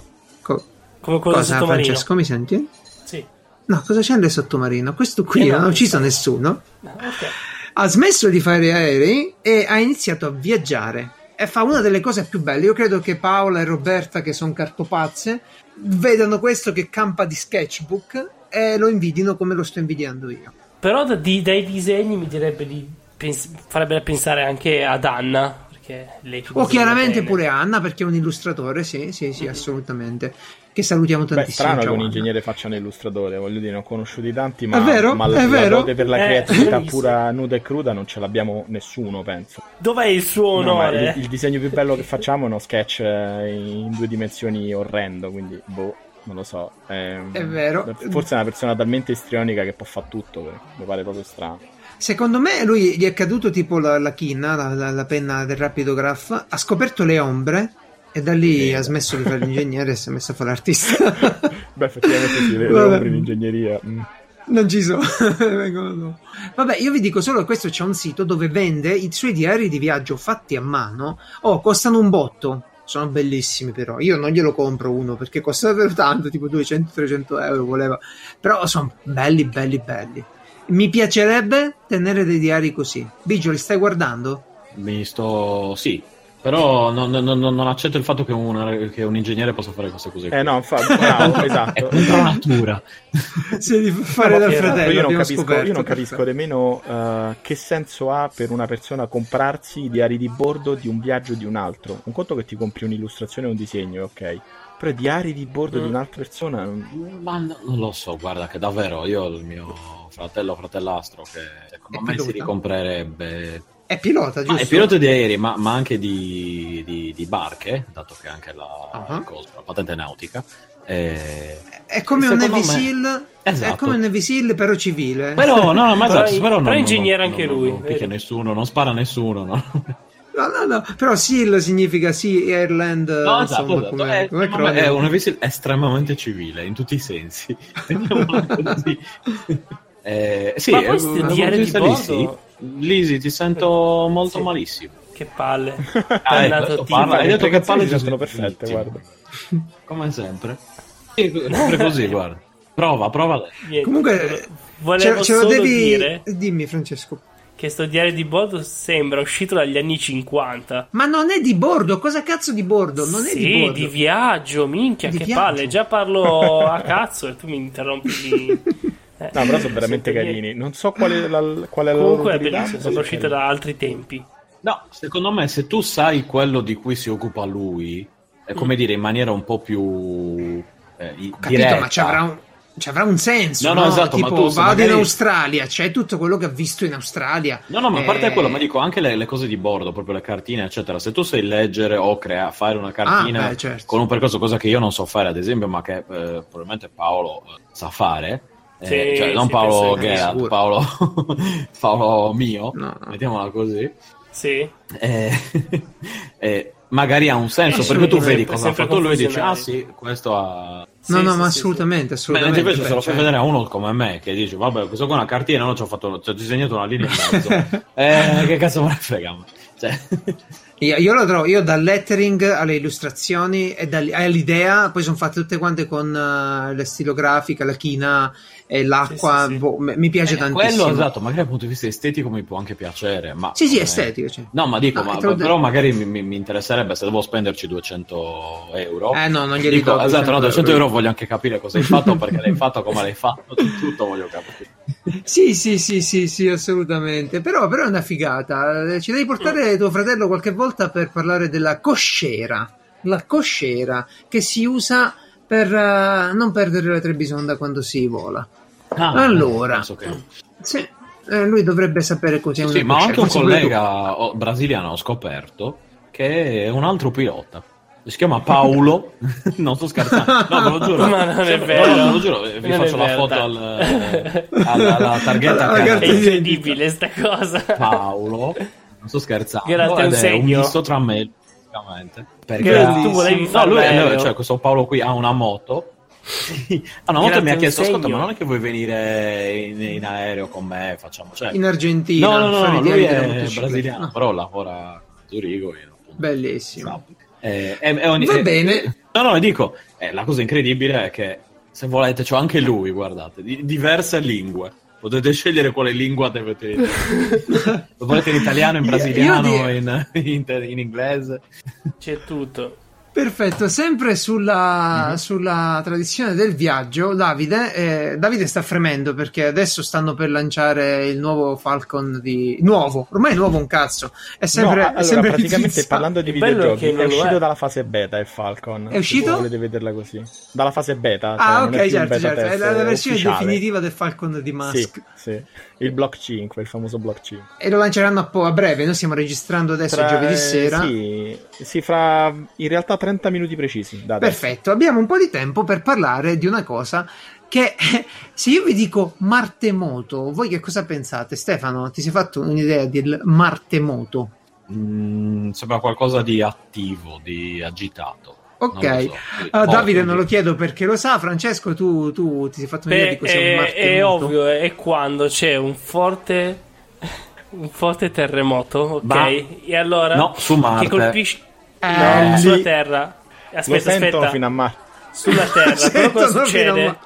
Co- Come quello cosa. Francesco, mi senti? Sì. No, cosa c'è nel sottomarino? Questo qui Eh no, non ha ucciso nessuno. Ok. ha smesso di fare aerei e ha iniziato a viaggiare e fa una delle cose più belle. Io credo che Paola e Roberta, che sono cartopazze, vedano questo che campa di sketchbook e lo invidino come lo sto invidiando io. Però di- dai disegni mi direbbe di pens- farebbe pensare anche ad Anna. Perché lei O chiaramente bene. pure Anna, perché è un illustratore, sì, sì, sì, assolutamente. Che salutiamo Beh, tantissimo. strano che un ingegnere faccia un illustratore, voglio dire, ne ho conosciuti tanti, ma, È vero, ma è la vero. dote per la Eh, creatività pura nuda e cruda non ce l'abbiamo nessuno, penso. Dov'è il suo No, onore? il, il disegno più bello che facciamo è uno sketch eh, in due dimensioni orrendo, quindi boh. non lo so. È, È vero. Forse è una persona talmente istrionica che può fare tutto, mi pare proprio strano. Secondo me lui gli è caduto tipo la, la china, la, la- la penna del rapidograph, ha scoperto le ombre e da lì Sì. ha smesso di fare l'ingegnere e si è messo a fare l'artista. Beh, effettivamente sì, le, ombre in ingegneria. mm. Non ci sono. Vengono dopo. Vabbè, io vi dico solo che questo c'è un sito dove vende i suoi diari di viaggio fatti a mano. Oh, costano un botto. Sono bellissimi però. Io non glielo compro uno perché costa davvero tanto, tipo 200-300 euro voleva. Però sono belli, belli, belli. Mi piacerebbe tenere dei diari così. Biggio, li stai guardando? Mi sto. Sì, però non, non- non- accetto il fatto che un, che un ingegnere possa fare queste cose. qui. Eh no, infatti, bravo, È esatto. contro natura. Sì, di fare esatto, fratello. io non capisco, scoperto. io non capisco nemmeno eh, che senso ha per una persona comprarsi i diari di bordo di un viaggio di un altro. Un conto che ti compri un'illustrazione o un disegno, ok. Però i diari di bordo Mm. di un'altra persona. non- Ma no- non lo so, guarda che davvero io il mio fratello fratellastro che secondo È me si ricomprerebbe È pilota, ma giusto? è pilota di aerei ma, ma anche di, di- di barche dato che anche la, Ah. cosa, la patente nautica eh, È come un Navy me- Seal. È Esatto. come un Navy Seal, però civile. però no, no ma Però- esatto, però, però non- ingegnere non- anche non- lui, non picchia nessuno non spara nessuno no? No, no, no, però Seal significa Sea Airland, No, insomma, esatto, esatto. come, È, come è una visita estremamente civile in tutti i sensi. Eh, sì, Ma eh, diari di vista lì, bordo- sì. Lisi, ti sento molto Sì. malissimo. Che palle. Ah, ecco, parla, hai detto che palle sentono sono perfette, guarda. Come sempre. Sì, sempre così, guarda. Prova, prova. Niente. Comunque, volevo ce, ce devi dire Dimmi, Francesco. che sto diario di bordo sembra uscito dagli anni 50. Ma non è di bordo, cosa cazzo di bordo? Non è sì, di bordo. viaggio, minchia, Di che viaggio. palle. Già parlo a cazzo e tu mi interrompi di... Eh, No, però sono veramente carini. niente. Non so qual è la, qual è la loro Comunque è utilità, bellissimo, sono uscite da altri tempi. No, secondo me se tu sai quello di cui si occupa lui, è come dire in maniera un po' più eh, capito, diretta. ma ci avrà un, ci avrà un senso. No, no, esatto, ma tipo, tu se vado magari- in Australia, c'è tutto quello che ha visto in Australia. No, no, ma a parte Eh, quello, ma dico anche le, le cose di bordo, proprio le cartine, eccetera. Se tu sai leggere o crea, fare una cartina Ah, beh, certo. con un percorso, cosa che io non so fare, ad esempio, ma che eh, probabilmente Paolo eh, sa fare. Eh, Sì, cioè, non sì, Paolo Gerard. Paolo, Paolo mio, No, no. mettiamola così. Sì. Eh, eh, magari ha un senso perché tu Assolutamente, vedi cosa ha fatto lui e dici, ah sì, questo ha. Sì, no, no, sì, ma sì, assolutamente, Beh, assolutamente. invece se beh, lo fai cioè- vedere a uno come me che dice vabbè questo qua è una cartina non ci ho fatto ci ho disegnato una linea in mezzo eh, che cazzo me ne frega cioè, Io, io lo trovo, io dal lettering alle illustrazioni e dal- all'idea, poi sono fatte tutte quante con eh, la stilografica, la china e l'acqua. Sì, sì, boh, mi piace eh, tantissimo. quello esatto magari dal punto di vista estetico mi può anche piacere ma Sì, sì, come- estetico. Cioè. no ma dico No, ma- però magari mi, mi- mi interesserebbe se devo spenderci 200 euro Eh no, non glieli dico, do esatto no 200 200 euro. euro voglio anche capire cosa hai fatto perché l'hai fatto come l'hai fatto tutto voglio capire Sì, sì, sì, sì, sì, assolutamente. Però, però è una figata. Eh, Ci devi portare tuo fratello qualche volta per parlare della coscera. La coscera che si usa per eh, non perdere la trebisonda quando si vola. Ah, Allora. penso che- Sì, eh, lui dovrebbe sapere cos'è una Sì, ma ho anche un pure tu. collega oh, brasiliano ho scoperto che è un altro pilota. Si chiama Paolo, non sto scherzando, no, ve lo giuro. Ma non è Sempre- vero. no, ve lo giuro, vi Non faccio la vero, foto al, alla, alla targhetta Alla che È incredibile sta cosa. Paolo, non sto scherzando, Grazie, un è segno. un misto tra me, praticamente. Perché tu volevi no, fare lui, cioè, questo Paolo qui ha una moto. Ha una e mi ha chiesto: Ascolta, ma non è che vuoi venire in, in aereo con me? Facciamo, cioè, In Argentina. No, no, no, lui è brasiliano, No, però lavora a Zurigo. io, Bellissimo. Eh, è- è ogni- Va è- bene. No, no, dico, eh, la cosa incredibile è che, se volete, c'ho anche lui, guardate, di diverse lingue. Potete scegliere quale lingua dovete. Lo volete in italiano, in Io- brasiliano, io in, in, in inglese. C'è tutto. Perfetto, sempre sulla, sulla tradizione del viaggio, Davide, eh, Davide sta fremendo perché adesso stanno per lanciare il nuovo Falcon di... Nuovo, ormai è nuovo un cazzo, è sempre, No, è allora, sempre praticamente parlando di è videogiochi, è, lo uscito è. dalla fase beta il Falcon. È uscito? Se volete vederla così. Dalla fase beta. cioè Ah, non è ok, certo, beta certo, è test la, la versione ufficiale. definitiva del Falcon di Sì, Musk. sì. Il Block 5, il famoso Block 5. E lo lanceranno a, po' a breve, noi stiamo registrando adesso Tra- giovedì sera. Sì, sì, fra in realtà 30 minuti precisi. Perfetto, abbiamo un po' di tempo per parlare di una cosa che se io vi dico martemoto, voi che cosa pensate? Stefano, ti sei fatto un'idea del martemoto? Mm, sembra qualcosa di attivo, di agitato. Ok, so. Oh, Davide non lo chiedo perché lo sa, Francesco tu, tu ti sei fatto un'idea di cos'è un è, martemoto? è ovvio, è quando c'è un forte un forte terremoto, ok? Ma- E allora No, su Marte. che colpisce Eh, no, sulla Terra. Aspetta, aspetta. fino a Marte. sulla Terra. Però cosa succede?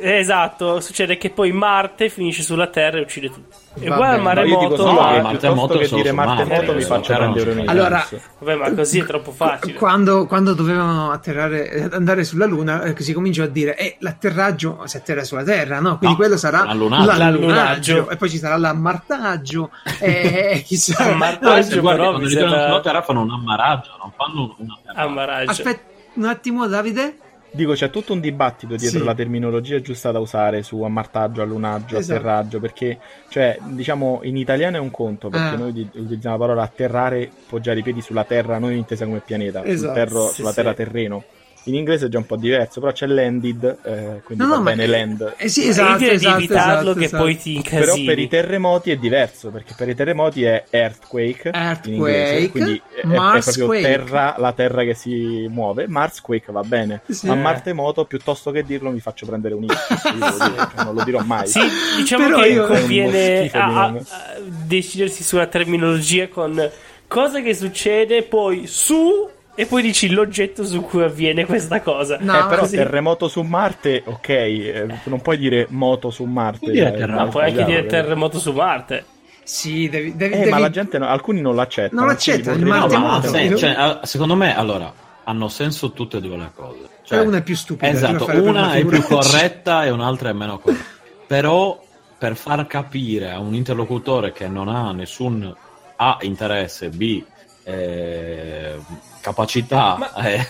Esatto, succede che poi Marte finisce sulla Terra e uccide tutti. E uguale al maremoto, No, ma- che il Martemoto che dire su Marte Marte, moto mi non prendere un Allora. Vabbè, ma così è troppo facile. Quando, quando dovevano atterrare, eh, andare sulla Luna, eh, si comincia a dire: eh, l'atterraggio si atterra sulla Terra, no? Quindi No, quello sarà l'allunaggio. l'allunaggio, L'allunaggio. e poi ci sarà l'ammartaggio, e chissà. Ammartaggio. Eh, se guardi, però quando mi ritornano sembra- sulla Terra fanno un ammaraggio, non fanno una terra. Ammaraggio. Aspetta un attimo, Davide. Dico, c'è tutto un dibattito dietro Sì. la terminologia giusta da usare su ammartaggio, allunaggio, Esatto. atterraggio, perché, cioè, diciamo, in italiano è un conto, perché Ah. noi utilizziamo la parola atterrare, poggiare i piedi sulla terra, non intesa come pianeta, sul Esatto. terro- Sì, sulla terra terreno. In inglese è già un po' diverso, però c'è landed, eh, quindi No, va no, ma bene land. eh, sì, esatto, esatto, di evitarlo esatto, che esatto. poi ti Però incasini. per i terremoti è diverso, perché per i terremoti è earthquake, Earthquake, in inglese, quindi è, è proprio terra, la terra che si muove. Marsquake va bene, Sì. ma Martemoto piuttosto che dirlo mi faccio prendere un X, cioè, non lo dirò mai. Sì, diciamo Però che conviene a- a decidersi sulla terminologia con cosa che succede, poi su e poi dici l'oggetto su cui avviene questa cosa. No, eh, però così. terremoto su Marte, ok, eh, non puoi dire moto su Marte. Puoi dire eh. Ma puoi anche dire capito? terremoto su Marte. Sì, devi, devi, Eh, devi- ma la gente, no- alcuni non l'accettano. Non l'accettano, il vorrei- No, sen- Io- cioè, eh, secondo me, allora, hanno senso tutte e due le cose. Cioè, una è più stupida, Esatto, una una è più corretta e un'altra è meno corretta. Però per far capire a un interlocutore che non ha nessun A interesse, B eh, capacità Ma- eh,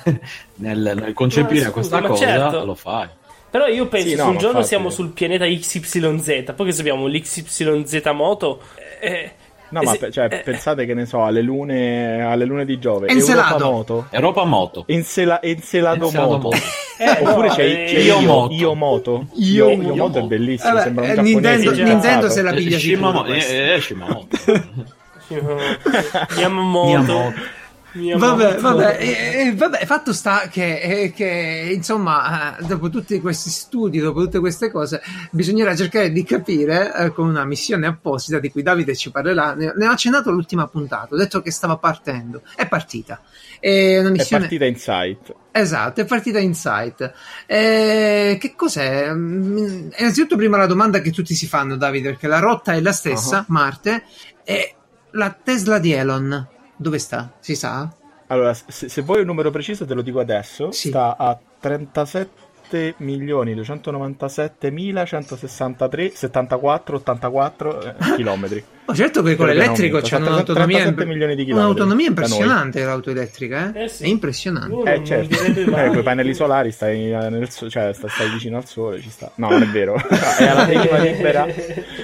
nel, nel concepire scusa, questa cosa, certo. lo fai. Però io penso Sì, se no, un giorno siamo sul pianeta XYZ, poi che sappiamo l'XYZ moto. eh, No, eh, ma se- pe- cioè, eh, pensate che ne so, alle lune, alle lune di Giove, Encelado. Europa Moto, Europa Moto. Ensela- Encelado Encelado Moto. Moto. eh, Oppure no, c'è, eh, c'è Io io, Moto. io Moto. Io Io, Moto. Moto è bellissimo. Vabbè, sembra un eh, Nintendo. Nintendo se la piglia questa. eh, eh, Miyamoto. Miyamoto. Vabbè, vabbè, e- e vabbè, fatto sta che, eh, che, insomma, eh, dopo tutti questi studi, dopo tutte queste cose, bisognerà cercare di capire eh, con una missione apposita di cui Davide ci parlerà. Ne, ne ho accennato l'ultima puntata, ho detto che stava partendo, è partita. È una È missione. partita Insight. Esatto, è partita Insight. Eh, che cos'è? Mm, Innanzitutto, prima la domanda che tutti si fanno, Davide, perché la rotta è la stessa, Uh-huh. Marte, e la Tesla di Elon, dove sta? Si sa? Allora, se, se vuoi un numero preciso te lo dico adesso. Sì. Sta a 37 milioni 297 mila 163 74 84 eh, chilometri. Oh, certo che con l'elettrico c'è un'autonomia, 37 milioni di chilometri un'autonomia impressionante l'auto elettrica, eh? Eh sì. È impressionante. Eh, certo. Eh, con i pannelli solari stai, eh, nel cioè, sta- stai vicino al sole, ci sta. No, non è vero. è alla deriva libera.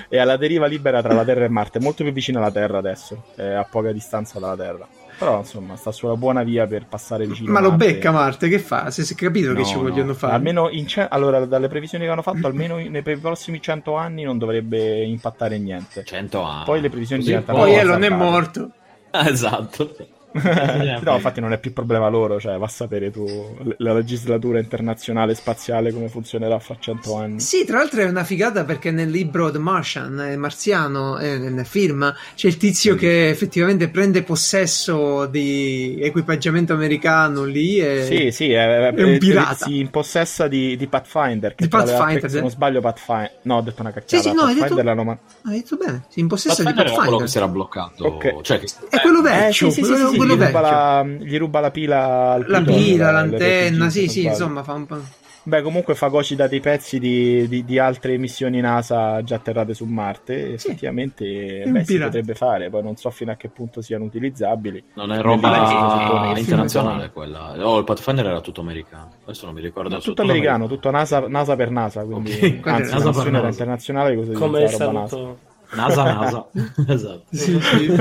È alla deriva libera tra la Terra e Marte, è molto più vicino alla Terra adesso, è a poca distanza dalla Terra. Però insomma, sta sulla buona via per passare vicino Ma lo Marte. becca Marte, che fa? Se si è capito che No, ci no. vogliono fare. Almeno in ce- allora, dalle previsioni che hanno fatto, almeno in- nei prossimi 100 anni non dovrebbe impattare niente. 100 anni. Poi le previsioni diventano- Poi Elon è morto. Ah, esatto. No, infatti non è più problema loro, cioè va a sapere tu la legislatura internazionale spaziale come funzionerà fra 100 anni. Sì, tra l'altro è una figata perché nel libro The Martian, eh, Marziano, eh, nel film, c'è il tizio che effettivamente prende possesso di equipaggiamento americano lì e... Sì, sì, è, È un pirata. Si impossessa di, di Pathfinder. Che Di Pathfinder, se eh. non sbaglio, Pathfinder. No, ho detto una cacchiata. Sì, sì, no, hai Pathfinder detto- man- Hai detto bene, si impossessa di Pathfinder era quello Pathfinder. che si era bloccato. Ok. Cioè, che- È quello Eh, vecchio, sì, sì, sì, quello, sì, quello gli, ruba la, gli ruba la pila al La pilota, pila, le- l'antenna, sì, sì, insomma, fa un po'. Beh, comunque fagocita dei pezzi di, di- di altre missioni NASA già atterrate su Marte. Sì. Effettivamente, È beh, si potrebbe fare. Poi non so fino a che punto siano utilizzabili. Non è roba internazionale quella. Oh, il Pathfinder era tutto americano. Adesso non mi ricordo. Tutto americano, tutto NASA, NASA per NASA. Quindi, Ok. anzi, NASA la per missione era NASA. internazionale. Come diventa roba NASA. NASA, esatto. Sì, sì.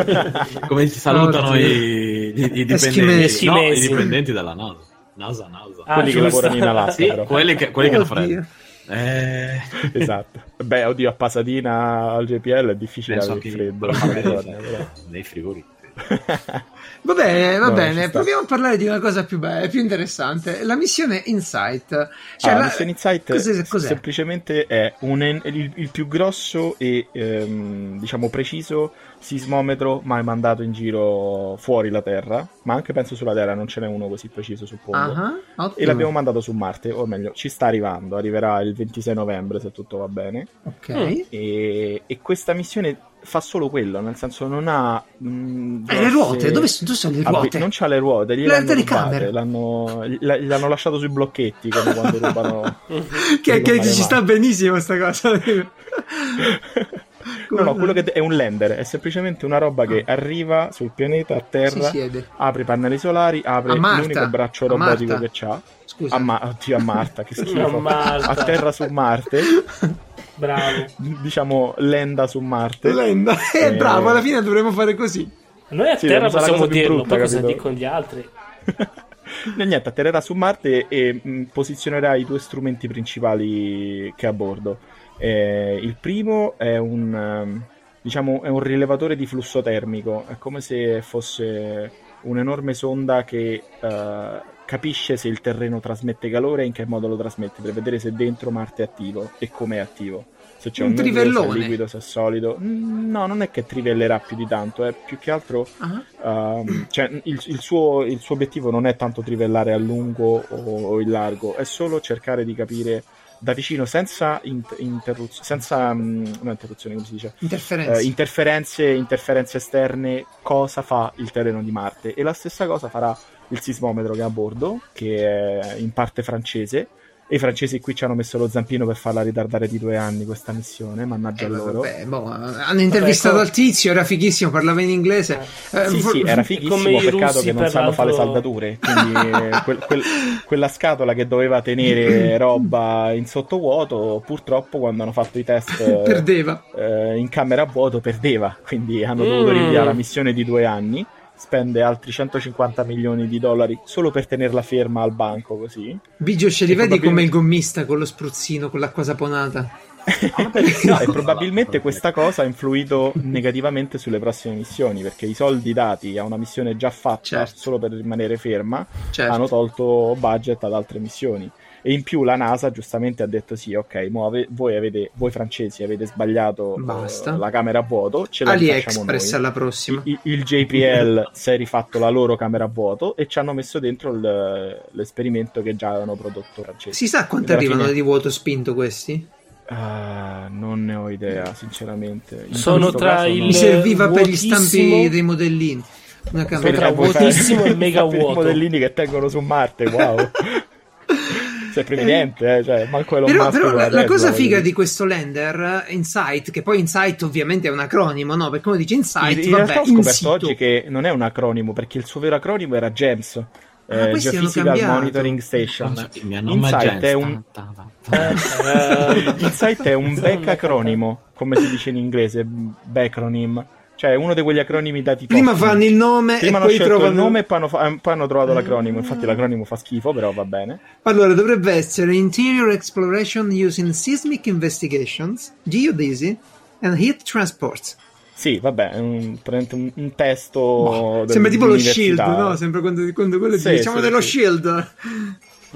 Come si salutano Oh, i, i, i dipendenti, no, i dipendenti della NASA. NASA, NASA. Ah, quelli che giusto. lavorano in Alaska, però. quelli che, quelli che lo Oddio. freddo. Eh, Esatto. Beh, oddio, a Pasadena al GPL è difficile avere freddo. però magari nei frigoriferi. Va bene, va No, bene. Proviamo a parlare di una cosa più bella, più interessante. La missione Insight. Cioè, Ah, la- Mission Insight cos'è- cos'è? semplicemente è un il, il più grosso e ehm, diciamo preciso sismometro mai mandato in giro fuori la Terra, ma anche penso sulla Terra non ce n'è uno così preciso suppongo. Ottimo. E l'abbiamo mandato su Marte, o meglio, ci sta arrivando, arriverà il 26 novembre se tutto va bene. Ok. E, e questa missione fa solo quello, nel senso non ha... mh, Eh, le grosse- ruote, dove sono, dove sono le Ah, ruote? non c'ha le ruote, Le gliel'hanno telecamere. l'hanno, gli- l'hanno lasciato sui blocchetti come quando rubano... che, che le ci sta benissimo sta cosa. No, no, quello che è un lander, è semplicemente una roba che arriva sul pianeta a terra, apre i pannelli solari, apre l'unico braccio robotico che c'ha. Scusa. A, Ma- oddio, a Marta, che schifo. A Marta. A terra su Marte, Bravo. diciamo lenda su Marte. Lenda. Eh, Eh. bravo, alla fine dovremmo fare così. Noi a Sì, terra possiamo dirlo, brutta, poi cosa capito? dicono gli altri? E niente, atterrerà su Marte e mh, posizionerà i due strumenti principali che ha a bordo. Eh, il primo è un, ehm, diciamo, è un rilevatore di flusso termico, è come se fosse un'enorme sonda che eh, capisce se il terreno trasmette calore e in che modo lo trasmette, per vedere se dentro Marte è attivo e come è attivo. Se c'è Un un, nucleo, se trivellone. è liquido, se è solido. Mm, No, non è che trivellerà più di tanto, è più che altro Ah. Um, cioè, il, il suo, il suo obiettivo non è tanto trivellare a lungo o, o in largo, è solo cercare di capire da vicino, senza int- interruzioni, senza no, interruzioni, come si dice, Interferenze. eh, interferenze, interferenze esterne, cosa fa il terreno di Marte. E la stessa cosa farà il sismometro che è a bordo, che è in parte francese. E i francesi qui ci hanno messo lo zampino per farla ritardare di due anni questa missione, mannaggia Eh, loro. vabbè, boh, hanno intervistato Vabbè, al tizio, era fighissimo, parlava in inglese. Eh, Sì, for- sì, era fighissimo, peccato che non sanno fare le saldature. Quindi eh, quel- quel- quella scatola che doveva tenere roba in sottovuoto, purtroppo quando hanno fatto i test eh, Perdeva. eh, in camera a vuoto perdeva. Quindi hanno dovuto Mm. rinviare la missione di due anni. Spende altri 150 milioni di dollari solo per tenerla ferma al banco così. Bigio, ce li vedi probabilmente- come il gommista con lo spruzzino, con l'acqua saponata? No, e probabilmente questa cosa ha influito negativamente sulle prossime missioni perché i soldi dati a una missione già fatta Certo. solo per rimanere ferma Certo. hanno tolto budget ad altre missioni. E in più la NASA giustamente ha detto sì, ok, ave- voi, avete, voi francesi avete sbagliato eh, Basta. la camera a vuoto, ce la AliExpress noi. alla prossima. Il, il JPL si è rifatto la loro camera a vuoto e ci hanno messo dentro il- l'esperimento che già avevano prodotto francesi. Si sa quanto arrivano fine- di vuoto spinto questi? Ah, non ne ho idea, sinceramente. In Sono tra caso il- non- Mi serviva per gli stampi dei modellini. Una camera tra vuotissimo e mega fai vuoto. I modellini che tengono su Marte, wow. Sei previdente, eh? cioè, manco Elon Però, Musk però la, la cosa figa dire. di questo lander, eh, Insight, che poi Insight ovviamente è un acronimo, no? Perché come dice Insight, in, in vabbè, realtà ho scoperto situ. oggi che non è un acronimo perché il suo vero acronimo era GEMS Ah, eh, hanno Geophysical. Monitoring Station è Insight è un- Eh, Insight è un back acronimo come si dice in inglese backronym cioè uno di quegli acronimi dati Prima pochi. fanno il nome Prima e poi trovano il nome e poi hanno, fa- poi hanno trovato l'acronimo infatti l'acronimo fa schifo però va bene Allora, dovrebbe essere Interior Exploration Using Seismic Investigations, Geodesy and Heat Transport. Sì, vabbè, è un, un, un testo. Boh, del- sembra tipo lo. Shield, no? Sembra quando, quando quello Sì, diciamo sì, dello sì. Shield.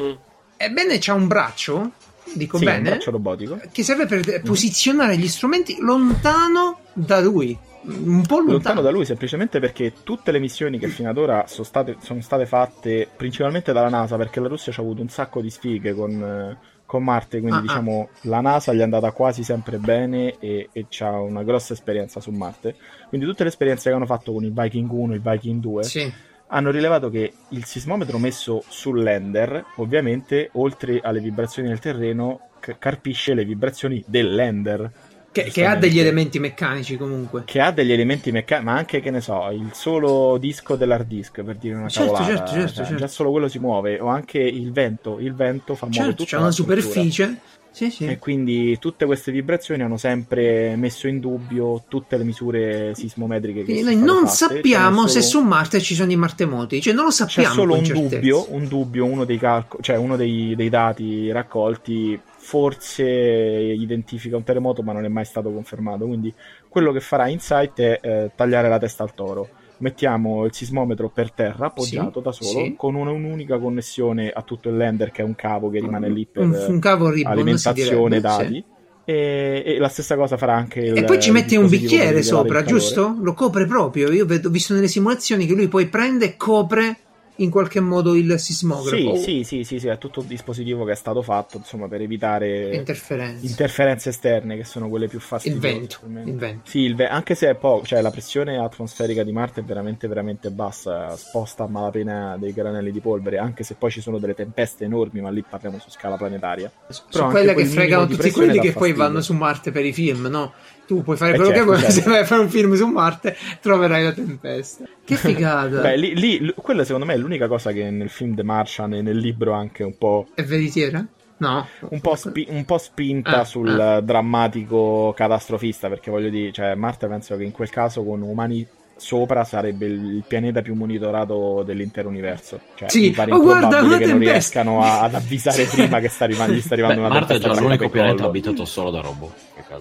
mm. Ebbene, c'ha un braccio, dico Sì, un bene, braccio robotico. che serve per posizionare gli strumenti lontano da lui. Un po' lontano. Lontano da lui, semplicemente perché tutte le missioni che fino ad ora sono state, sono state fatte principalmente dalla NASA, perché la Russia ci ha avuto un sacco di sfighe con, con Marte, quindi Ah, ah. diciamo la NASA gli è andata quasi sempre bene e, e ha una grossa esperienza su Marte. Quindi tutte le esperienze che hanno fatto con il Viking 1 e il Viking 2 Sì. hanno rilevato che il sismometro messo sul lander, ovviamente, oltre alle vibrazioni del terreno, c- carpisce le vibrazioni del lander. Che, che ha degli elementi meccanici comunque. Che ha degli elementi meccanici, ma anche, che ne so, il solo disco dell'hard disk, per dire una Certo, cavolata. certo, certo, cioè, certo. Già solo quello si muove, o anche il vento, il vento fa muovere Certo, tutta c'è una superficie. Sì, sì. E quindi tutte queste vibrazioni hanno sempre messo in dubbio tutte le misure sismometriche che noi non fatte. sappiamo Ce se solo- su Marte ci sono i martemoti, cioè non lo c'è sappiamo solo con un certezza. dubbio, un dubbio, uno dei, calco- cioè uno dei, dei dati raccolti forse identifica un terremoto ma non è mai stato confermato, quindi quello che farà Insight è eh, tagliare la testa al toro. Mettiamo il sismometro per terra appoggiato Sì, da solo sì. con una- un'unica connessione a tutto il lander che è un cavo che rimane lì per un, un cavo ribbon, alimentazione direbbe, dati. sì. E, e la stessa cosa farà anche il E poi ci mette un bicchiere sopra, giusto? Lo copre proprio. Io vedo- ho visto nelle simulazioni che lui poi prende e copre in qualche modo il sismografo. Sì, sì, sì, sì, è tutto un dispositivo che è stato fatto insomma per evitare Interferenze. interferenze esterne che sono quelle più il fastidiose. vento. per me. Il vento. Sì, il ve- anche se è poco, cioè la pressione atmosferica di Marte è veramente, veramente bassa, sposta a malapena dei granelli di polvere, anche se poi ci sono delle tempeste enormi, ma lì parliamo su scala planetaria. Sono anche quelle che fregano tutti quelli che poi fastidio. vanno su Marte per i film, no? Tu puoi fare Eh, quello certo, che vuoi, certo. se vai a fare un film su Marte troverai la tempesta. Che figata! Beh, lì, lì- l- quella secondo me è l'unica cosa che nel film The Martian e nel libro anche un po', È veritiera? No. un po', spi- un po' spinta Ah, sul ah. drammatico catastrofista, perché voglio dire, cioè Marte penso che in quel caso con umani sopra sarebbe il pianeta più monitorato dell'intero universo. Cioè, Sì, mi pare oh, guarda, che non riescano a- ad avvisare prima che sta arrivando, gli sta arrivando Beh, una Marte è già l'unico pianeta abitato solo da robot.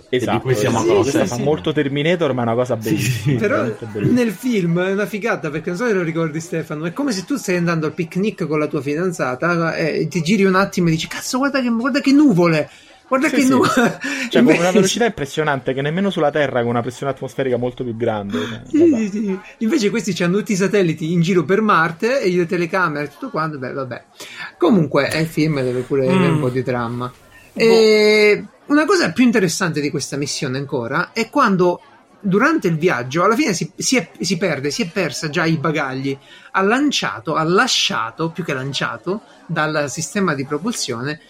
Esatto, di cui siamo esatto. Questa fa molto Terminator, ma è una cosa bellissima. Però veramente bellissima. nel film è una figata perché non so se lo ricordi Stefano, è come se tu stai andando al picnic con la tua fidanzata e ti giri un attimo e dici cazzo guarda che, guarda che nuvole, guarda Sì, che sì. nuvole. Cioè, con una velocità impressionante che nemmeno sulla Terra con una pressione atmosferica molto più grande. cioè, Sì, vabbè. sì. Invece questi hanno tutti i satelliti in giro per Marte e le telecamere e tutto quanto. Beh, vabbè. Comunque, è il film deve pure avere Mm. un po' di dramma. E una cosa più interessante di questa missione ancora è quando durante il viaggio alla fine si, si è- si perde, si è persa già i bagagli. Ha lanciato, ha lasciato più che lanciato dal sistema di propulsione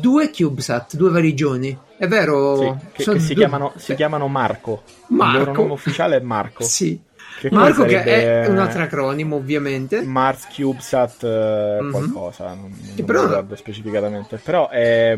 due CubeSat, due varigioni. È vero? Sì, che, che si, due- chiamano, si chiamano Marco. Marco. Il loro nome ufficiale è Marco. Sì. Che Marco che è un altro acronimo ovviamente. Mars CubeSat eh, Mhm. qualcosa, non, Che non però- ricordo specificatamente. Però è,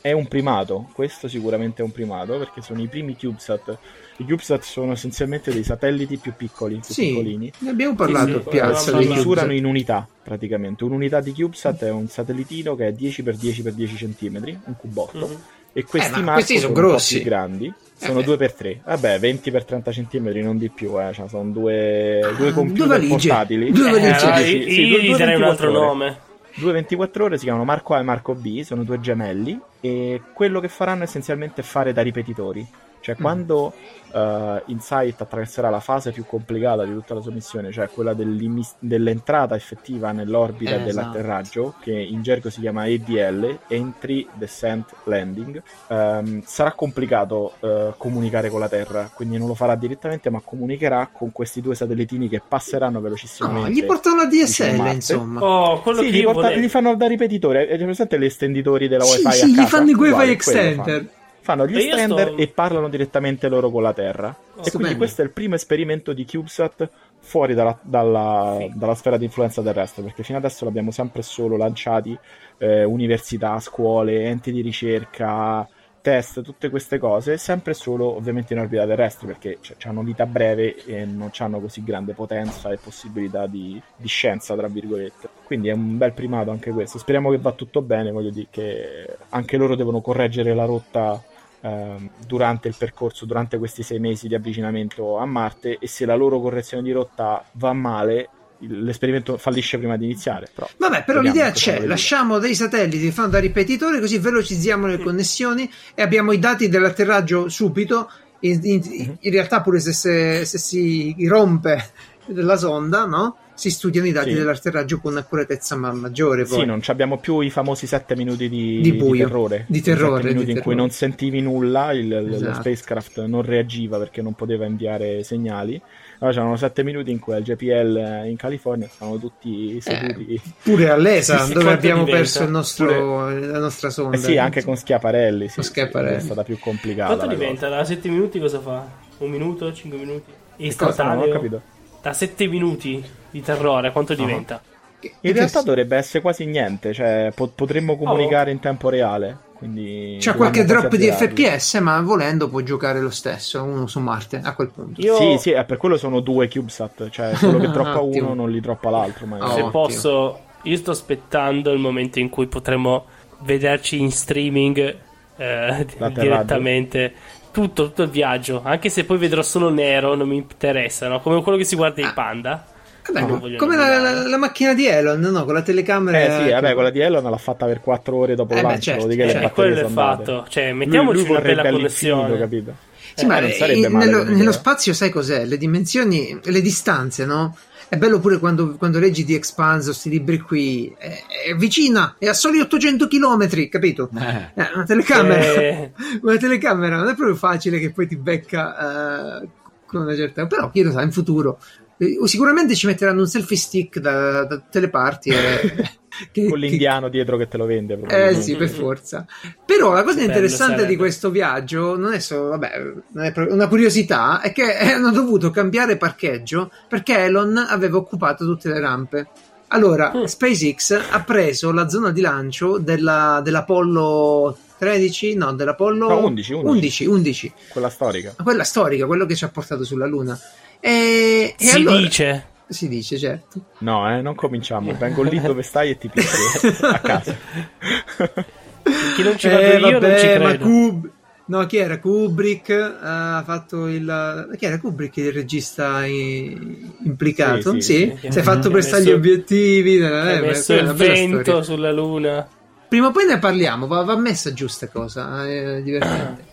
è un primato, questo sicuramente è un primato perché sono i primi CubeSat. I CubeSat sono essenzialmente dei satelliti più piccoli, più Sì, piccolini. ne abbiamo parlato a piazza avevamo dei parlato. misurano in unità praticamente. Un'unità di CubeSat è un satellitino che è 10x10x10 cm, un cubotto. Mhm. E questi Eh, questi sono sono un po' grossi. più grandi. Sono Eh, 2x3. Vabbè, 20x30 cm, non di più, eh. Cioè, sono due, due Ah, computer due portatili. Due Eh, valigie. allora, sì, sì, due- gli due darei un altro 24 ore. nome. Due 24 ore si chiamano Marco A e Marco B, sono due gemelli e quello che faranno essenzialmente è fare da ripetitori. Cioè, Mm. quando eh, Insight attraverserà la fase più complicata di tutta la sua missione, cioè quella dell'entrata effettiva nell'orbita Esatto. dell'atterraggio, che in gergo si chiama EDL, Entry Descent Landing, ehm, sarà complicato eh, comunicare con la Terra, quindi non lo farà direttamente, ma comunicherà con questi due satellitini che passeranno No, velocissimamente. gli portano la DSL, insomma. Oh, quello Sì, che gli, porta- gli fanno da ripetitore. Avete presente gli estenditori della Sì, wifi sì, a gli casa? fanno i wifi extender. Fanno. Gli E extender sto- e parlano direttamente loro con la Terra. e quindi stupendo. questo è il primo esperimento di CubeSat fuori dalla, dalla- dalla sfera di influenza terrestre, perché fino adesso l'abbiamo sempre solo lanciati eh, università, scuole, enti di ricerca, test, tutte queste cose, sempre e solo ovviamente in orbita terrestre, perché hanno vita breve e non hanno così grande potenza e possibilità di, di scienza, tra virgolette. Quindi è un bel primato anche questo. Speriamo che va tutto bene, voglio dire che anche loro devono correggere la rotta ehm, durante il percorso, durante questi sei mesi di avvicinamento a Marte e se la loro correzione di rotta va male, l'esperimento fallisce prima di iniziare. Però Vabbè, però l'idea c'è, lasciamo dei satelliti che fanno da ripetitore così velocizziamo le connessioni e abbiamo i dati dell'atterraggio subito. In, in- Mhm. in realtà pure se, se- se si rompe la sonda, no? Si studiano i dati Sì. dell'atterraggio con accuratezza ma- maggiore. Poi. Sì, non ci abbiamo più i famosi sette minuti di, Di buio. terrore. Di terrore, sette minuti di in cui non sentivi nulla, il, il- lo Esatto. spacecraft non reagiva perché non poteva inviare segnali. Allora c'erano sette minuti in cui al JPL in California stavano tutti seduti. Pure all'ESA, dove abbiamo diventa? perso il nostro, la nostra sonda. Eh sì, anche con Schiaparelli. Sì, Con sì, Schiaparelli. è stata più complicata. Quanto diventa? Da 7 minuti cosa fa? Un minuto? 5 minuti? Che cosa? Non ho Istantaneo? capito. Da 7 minuti di terrore, Ah. quanto diventa? In realtà dovrebbe essere quasi niente, cioè po- potremmo comunicare in tempo reale. Quindi C'è qualche drop di. FPS, ma volendo può giocare lo stesso uno su Marte a quel punto. Io, Sì, sì, eh, per quello sono due CubeSat, cioè quello che Ottimo. uno non li droppa l'altro. Ma Oh. se posso, io sto aspettando il momento in cui potremo vederci in streaming eh, direttamente. Tutto, tutto il viaggio, anche se poi vedrò solo nero, non mi interessa, no? Come quello che si guarda Ah. i panda. Vabbè, No, come la, la- la macchina di Elon, no? Con la telecamera. Eh sì, vabbè, che- quella di Elon l'ha fatta per 4 ore dopo Eh, il lancio, certo, che certo. Eh, quello è andate. fatto. Cioè, Lui- mettiamoci lui una vorrebbe bella connessione. capito? Sì, Eh, ma non eh, sarebbe in- male nello, nello spazio sai cos'è? Le dimensioni, le distanze, no? È bello pure quando, quando leggi di Expanse, questi libri qui. È, è vicina, è a soli 800 km, capito? Eh. Eh, una telecamera. Eh, una telecamera non è proprio facile che poi ti becca eh, con una certa. Però chi lo sa, in futuro. Eh, sicuramente ci metteranno un selfie stick da, da tutte le parti. e- che- Con che- l'indiano dietro che te lo vende. eh sì, per forza. Però la cosa Bello interessante sarebbe. di questo viaggio non è solo, vabbè, non è proprio una curiosità, è che hanno dovuto cambiare parcheggio perché Elon aveva occupato tutte le rampe. Allora, Mm. SpaceX ha preso la zona di lancio della, dell'Apollo 13, no, dell'Apollo No, 11, 11. 11, 11. Quella storica. quella storica, quello che ci ha portato sulla Luna. E, e si allora- dice. Si dice, certo. No, eh, non cominciamo. Vengo lì dove stai e ti picchio a casa. Chi non ci vado Eh, io non vabbè, ci ma credo. Kub- No, chi era? Kubrick eh, ha fatto il. Chi era Kubrick il regista i- implicato? Sì, Sì, sì, sì. si è fatto prestare gli obiettivi. eh, Ha messo il vento storia. sulla luna. Prima o poi ne parliamo, va, va messa giù sta cosa, è divertente.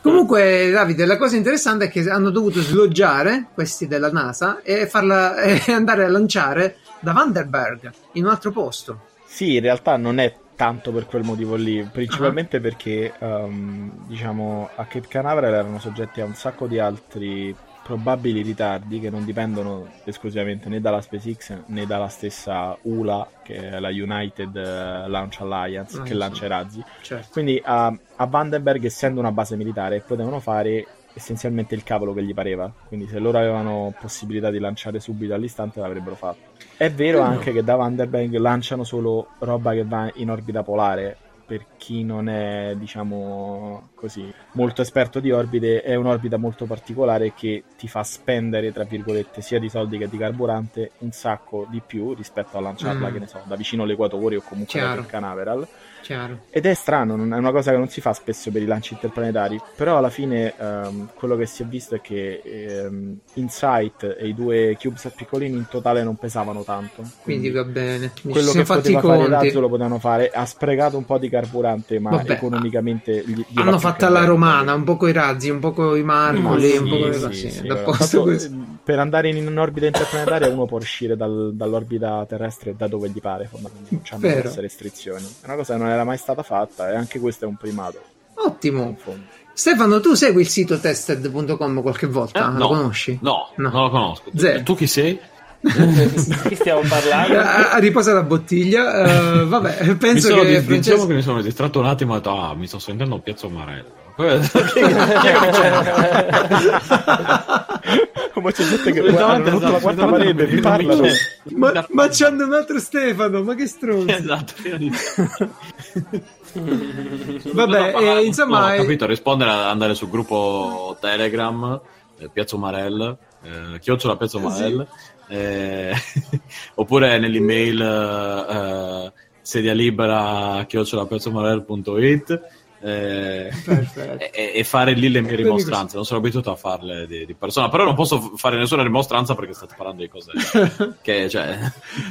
Comunque, Davide, la cosa interessante è che hanno dovuto sloggiare questi della NASA e, farla, e andare a lanciare da Vandenberg in un altro posto. Sì, in realtà non è tanto per quel motivo lì, principalmente perché ehm, diciamo a Cape Canaveral erano soggetti a un sacco di altri probabili ritardi che non dipendono esclusivamente né dalla SpaceX né dalla stessa ULA, che è la United eh, Launch Alliance, Ah, che lancia i razzi. Certo. Quindi a, a Vandenberg, essendo una base militare, potevano fare essenzialmente il cavolo che gli pareva. Quindi se loro avevano possibilità di lanciare subito all'istante l'avrebbero fatto. È vero Mm. anche che da Vandenberg lanciano solo roba che va in orbita polare. Per chi non è, diciamo così, molto esperto di orbite, è un'orbita molto particolare che ti fa spendere, tra virgolette, sia di soldi che di carburante un sacco di più rispetto a lanciarla, Mm. che ne so, da vicino all'equatore o comunque da Chiaro. Cape Canaveral. Chiaro. Ed è strano, non- è una cosa che non si fa spesso per i lanci interplanetari, però alla fine ehm, quello che si è visto è che ehm, Insight e i due CubeSat piccolini in totale non pesavano tanto. Quindi va bene. Mi quello che i poteva fare razzo lo potevano fare, ha sprecato un po' di carburante, ma Vabbè, economicamente gli, gli Hanno fatto alla romana, un po' coi razzi, un po' coi marcoli, sì, un po' con le Sì, sì, così. eh, per andare in, in orbita interplanetaria uno può uscire dal- dall'orbita terrestre da dove gli pare, fondamentalmente. non c'hanno grosse restrizioni. È una cosa che non era mai stata fatta e anche questo è un primato. Ottimo. Stefano, tu segui il sito tested.com qualche volta? Eh, Lo no. conosci? No, No. non lo conosco. Zero. Tu chi sei? Di chi stiamo parlando? A, riposa la bottiglia. eh, vabbè, penso che dis- Francesco- diciamo che mi sono distratto un attimo e ho detto, ah, mi sto sentendo Piazza Marello. Come c'è gente che Solitamente, hanno rotto la quarta parete, vi parlano. c'è. Ma, ma c'hanno un altro Stefano, ma che stronzo. Esatto, Vabbè, eh, insomma, no, ho eh, capito, rispondere ad andare sul gruppo Telegram, eh, Piazza Marel, eh, chiocciola Piazza Marel, eh, oppure nell'email eh, sedia libera chiocciolapiazzamarel.it eh, e, e fare lì le mie rimostranze. Non sono abituato a farle di, di persona, però non posso fare nessuna rimostranza perché state parlando di cose che, cioè,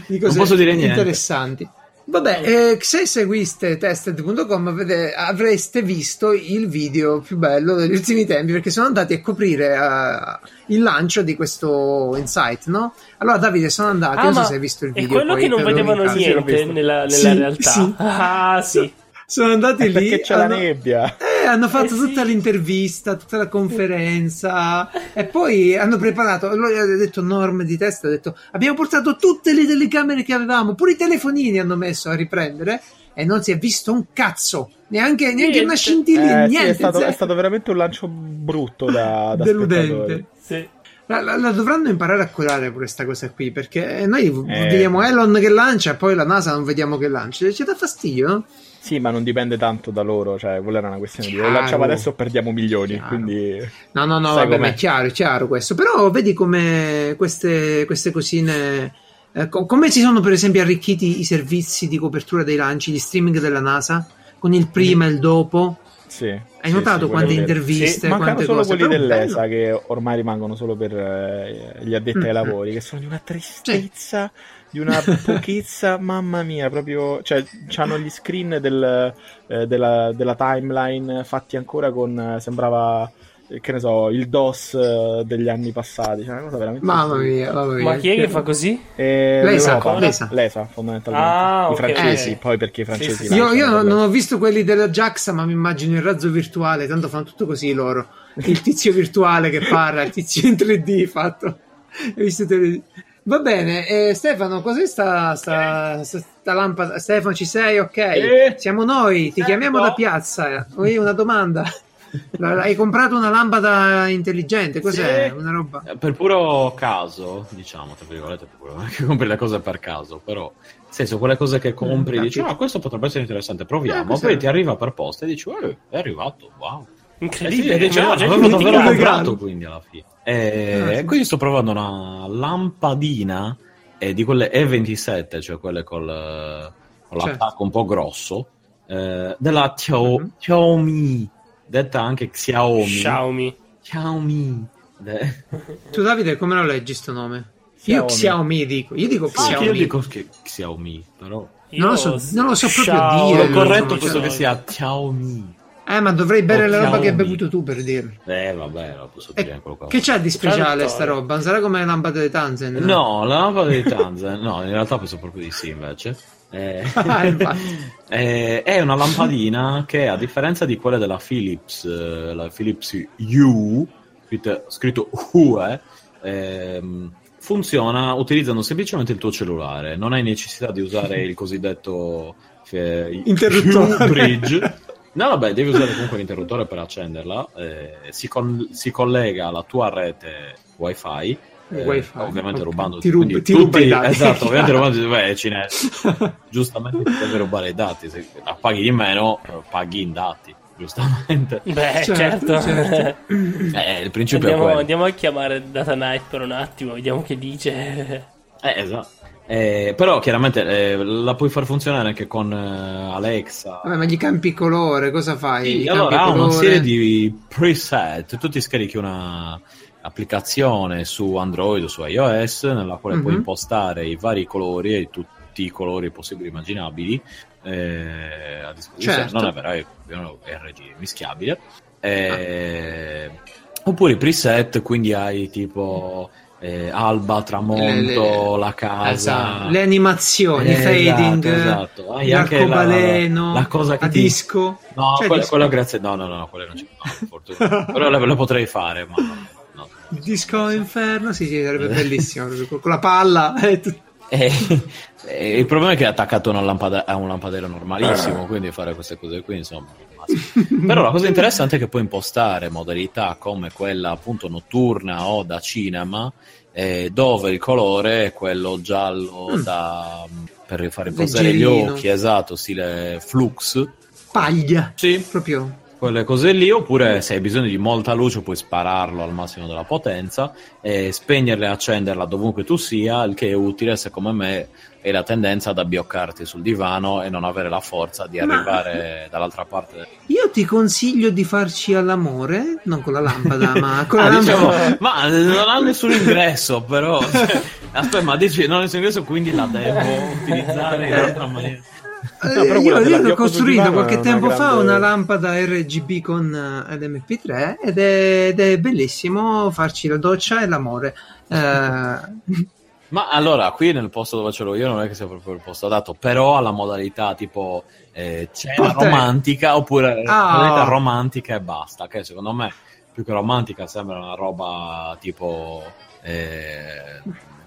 di non cose posso dire niente. interessanti. Vabbè, eh, se seguiste tested.com vede- avreste visto il video più bello degli ultimi tempi perché sono andati a coprire eh, il lancio di questo Insight, no? Allora Davide sono andati, Ah, non so se hai visto il è video. quello poi che non vedevano niente nella, nella Sì, realtà. sì. Ah, sì. Sono andati lì. perché c'è la hanno- nebbia. Eh, hanno fatto Eh, sì. tutta l'intervista, tutta la conferenza e poi hanno preparato. Lui ha detto Norm di testa, ha detto abbiamo portato tutte le telecamere che avevamo, pure i telefonini hanno messo a riprendere e non si è visto un cazzo, neanche, neanche una scintilla, Eh, sì, niente. è, stato, zero. è stato veramente un lancio brutto da, da deludente. sì. La, la- la dovranno imparare a curare pure questa cosa qui, perché noi Eh. vediamo Elon che lancia e poi la NASA non vediamo che lancia. Ci dà fastidio, no? Sì, ma non dipende tanto da loro, cioè quella era una questione di o Chiaro. lanciamo adesso o perdiamo milioni, Chiaro. quindi No, no, no, Sai vabbè, com'è. ma è chiaro, è chiaro questo. Però vedi come queste, queste cosine. eh, co- come si sono per esempio arricchiti i servizi di copertura dei lanci, gli streaming della NASA con il prima e il dopo? sì. Hai notato quante interviste, Mancano quante solo cose? quelli dell'ESA che ormai rimangono solo per eh, gli addetti ai Mm, lavori, che sono di una tristezza, di una pochezza, mamma mia, proprio, cioè, hanno gli screen del, eh, della, della timeline fatti ancora con, eh, sembrava, eh, che ne so, il DOS eh, degli anni passati, cioè, una cosa veramente... Mamma mia, mamma mia. Ma chi è che fa così? Eh, L'ESA, l'ESA. L'ESA, fondamentalmente. Ah, I francesi, Eh, poi perché i francesi... Sì, sì, Io, io non, non ho visto quelli della JAXA, ma mi immagino il razzo virtuale, tanto fanno tutto così loro. Il tizio virtuale che parla, il tizio in 3D fatto. Hai visto te- Va bene, eh, Stefano, cos'è sta, sta, sta- sta lampada? Stefano, ci sei? Ok, Eh. siamo noi, ti chiamiamo da piazza. Ho io una domanda. Hai comprato una lampada intelligente? Cos'è? Sì. Una roba? Eh, Per puro caso, diciamo, tra virgolette, per puro- che compri le cose per caso, però, nel senso, quelle cose che compri, Mm, dici, ah, questo potrebbe essere interessante, Eh, proviamo, cos'è? poi ti arriva per posta e dici, eh, è arrivato, wow. Eh sì, Incredibile. dici, ah, già avevo davvero comprato quindi alla fine. E Ah, sì. quindi sto provando una lampadina eh, di quelle E27, cioè quelle col, eh, con Certo. l'attacco un po' grosso, eh, della Xiao- Mhm. Xiaomi, detta anche Xiaomi. Xiaomi. Xiaomi. De- Tu Davide come lo leggi sto nome? Io Xiaomi. Xiaomi dico, io dico Ah, Xiaomi. io dico che Xiaomi, però Non lo so- non lo so proprio Xiaomi. dire. lo corretto penso so. che sia Xiaomi. Eh, ma dovrei bere la roba che hai bevuto tu per dirlo. Eh, vabbè, lo posso E dire quello qua. che c'ha di speciale sta roba? Sarà come le lampade di Tanzen? No, la lampada di Tanzan, no, in realtà penso proprio di sì invece. Eh, Ah, eh, è una lampadina che a differenza di quelle della Philips, eh, la Philips U, scritto, scritto UE, ehm, funziona utilizzando semplicemente il tuo cellulare, non hai necessità di usare il cosiddetto eh, Interruttore. bridge. No, vabbè, devi usare comunque l'interruttore per accenderla. eh, si, con- si collega alla tua rete wifi. eh, Wifi, ovviamente ok. rubando Ti rub- ti ruba i dati. esatto ovviamente rubando beh, è cinese giustamente ti deve rubare i dati se la paghi di meno eh, paghi in dati giustamente Beh, Certo, certo. certo. eh, il principio è Andiamo, quello andiamo a chiamare Data Knight per un attimo, vediamo che dice. Eh, esatto Eh, però chiaramente eh, la puoi far funzionare anche con eh, Alexa Vabbè, ma gli campi colore, cosa fai? Sì, allora ha una serie di preset, tu ti scarichi una applicazione su Android o su iOS nella quale puoi Mhm. impostare i vari colori e tutti i colori possibili e immaginabili eh, a disposizione. Certo. Non è vero, è, è RG mischiabile. Eh, Oppure i preset, quindi hai tipo eh, alba, tramonto, Le- le- la casa. Esatto. Le animazioni, Eh, i fading, esatto, esatto. Anche la- l'arcobaleno, la cosa che a ti- disco. No, Cioè, quella, disco- quella grazie. No, no, no, no, quelle non c'è. No, fortuna. Però le, le potrei fare, ma no. no. Disco Inferno, sì, sì, sarebbe bellissimo. con la palla e tutto. E, e il problema è che è attaccato a, una lampada- a un lampadero normalissimo, quindi fare queste cose qui, insomma. Però la cosa interessante è che puoi impostare modalità come quella appunto notturna o da cinema, eh, dove il colore è quello giallo Mm. da, per far riposare gli occhi, esatto, stile flux. Paglia, Sì, proprio. Quelle cose lì, oppure se hai bisogno di molta luce puoi spararlo al massimo della potenza e spegnerla e accenderla dovunque tu sia, il che è utile secondo me è la tendenza ad abbioccarti sul divano e non avere la forza di Ma- arrivare dall'altra parte. Io ti consiglio di farci all'amore, non con la lampada, ma con la Ah, diciamo, lampada. ma non ha nessun ingresso, però. cioè, aspetta, ma dici non ha nessun ingresso, quindi la devo utilizzare in un'altra maniera. Eh, però io io ho costruito qualche è una tempo fa grande- una lampada RGB con eh, l'MP3 ed è, ed è bellissimo farci la doccia e l'amore. Eh, Ma allora, qui nel posto dove ce l'ho io non è che sia proprio il posto adatto, però ha la modalità tipo eh, cena Portè. romantica oppure Ah. modalità romantica e basta, che secondo me più che romantica sembra una roba tipo eh,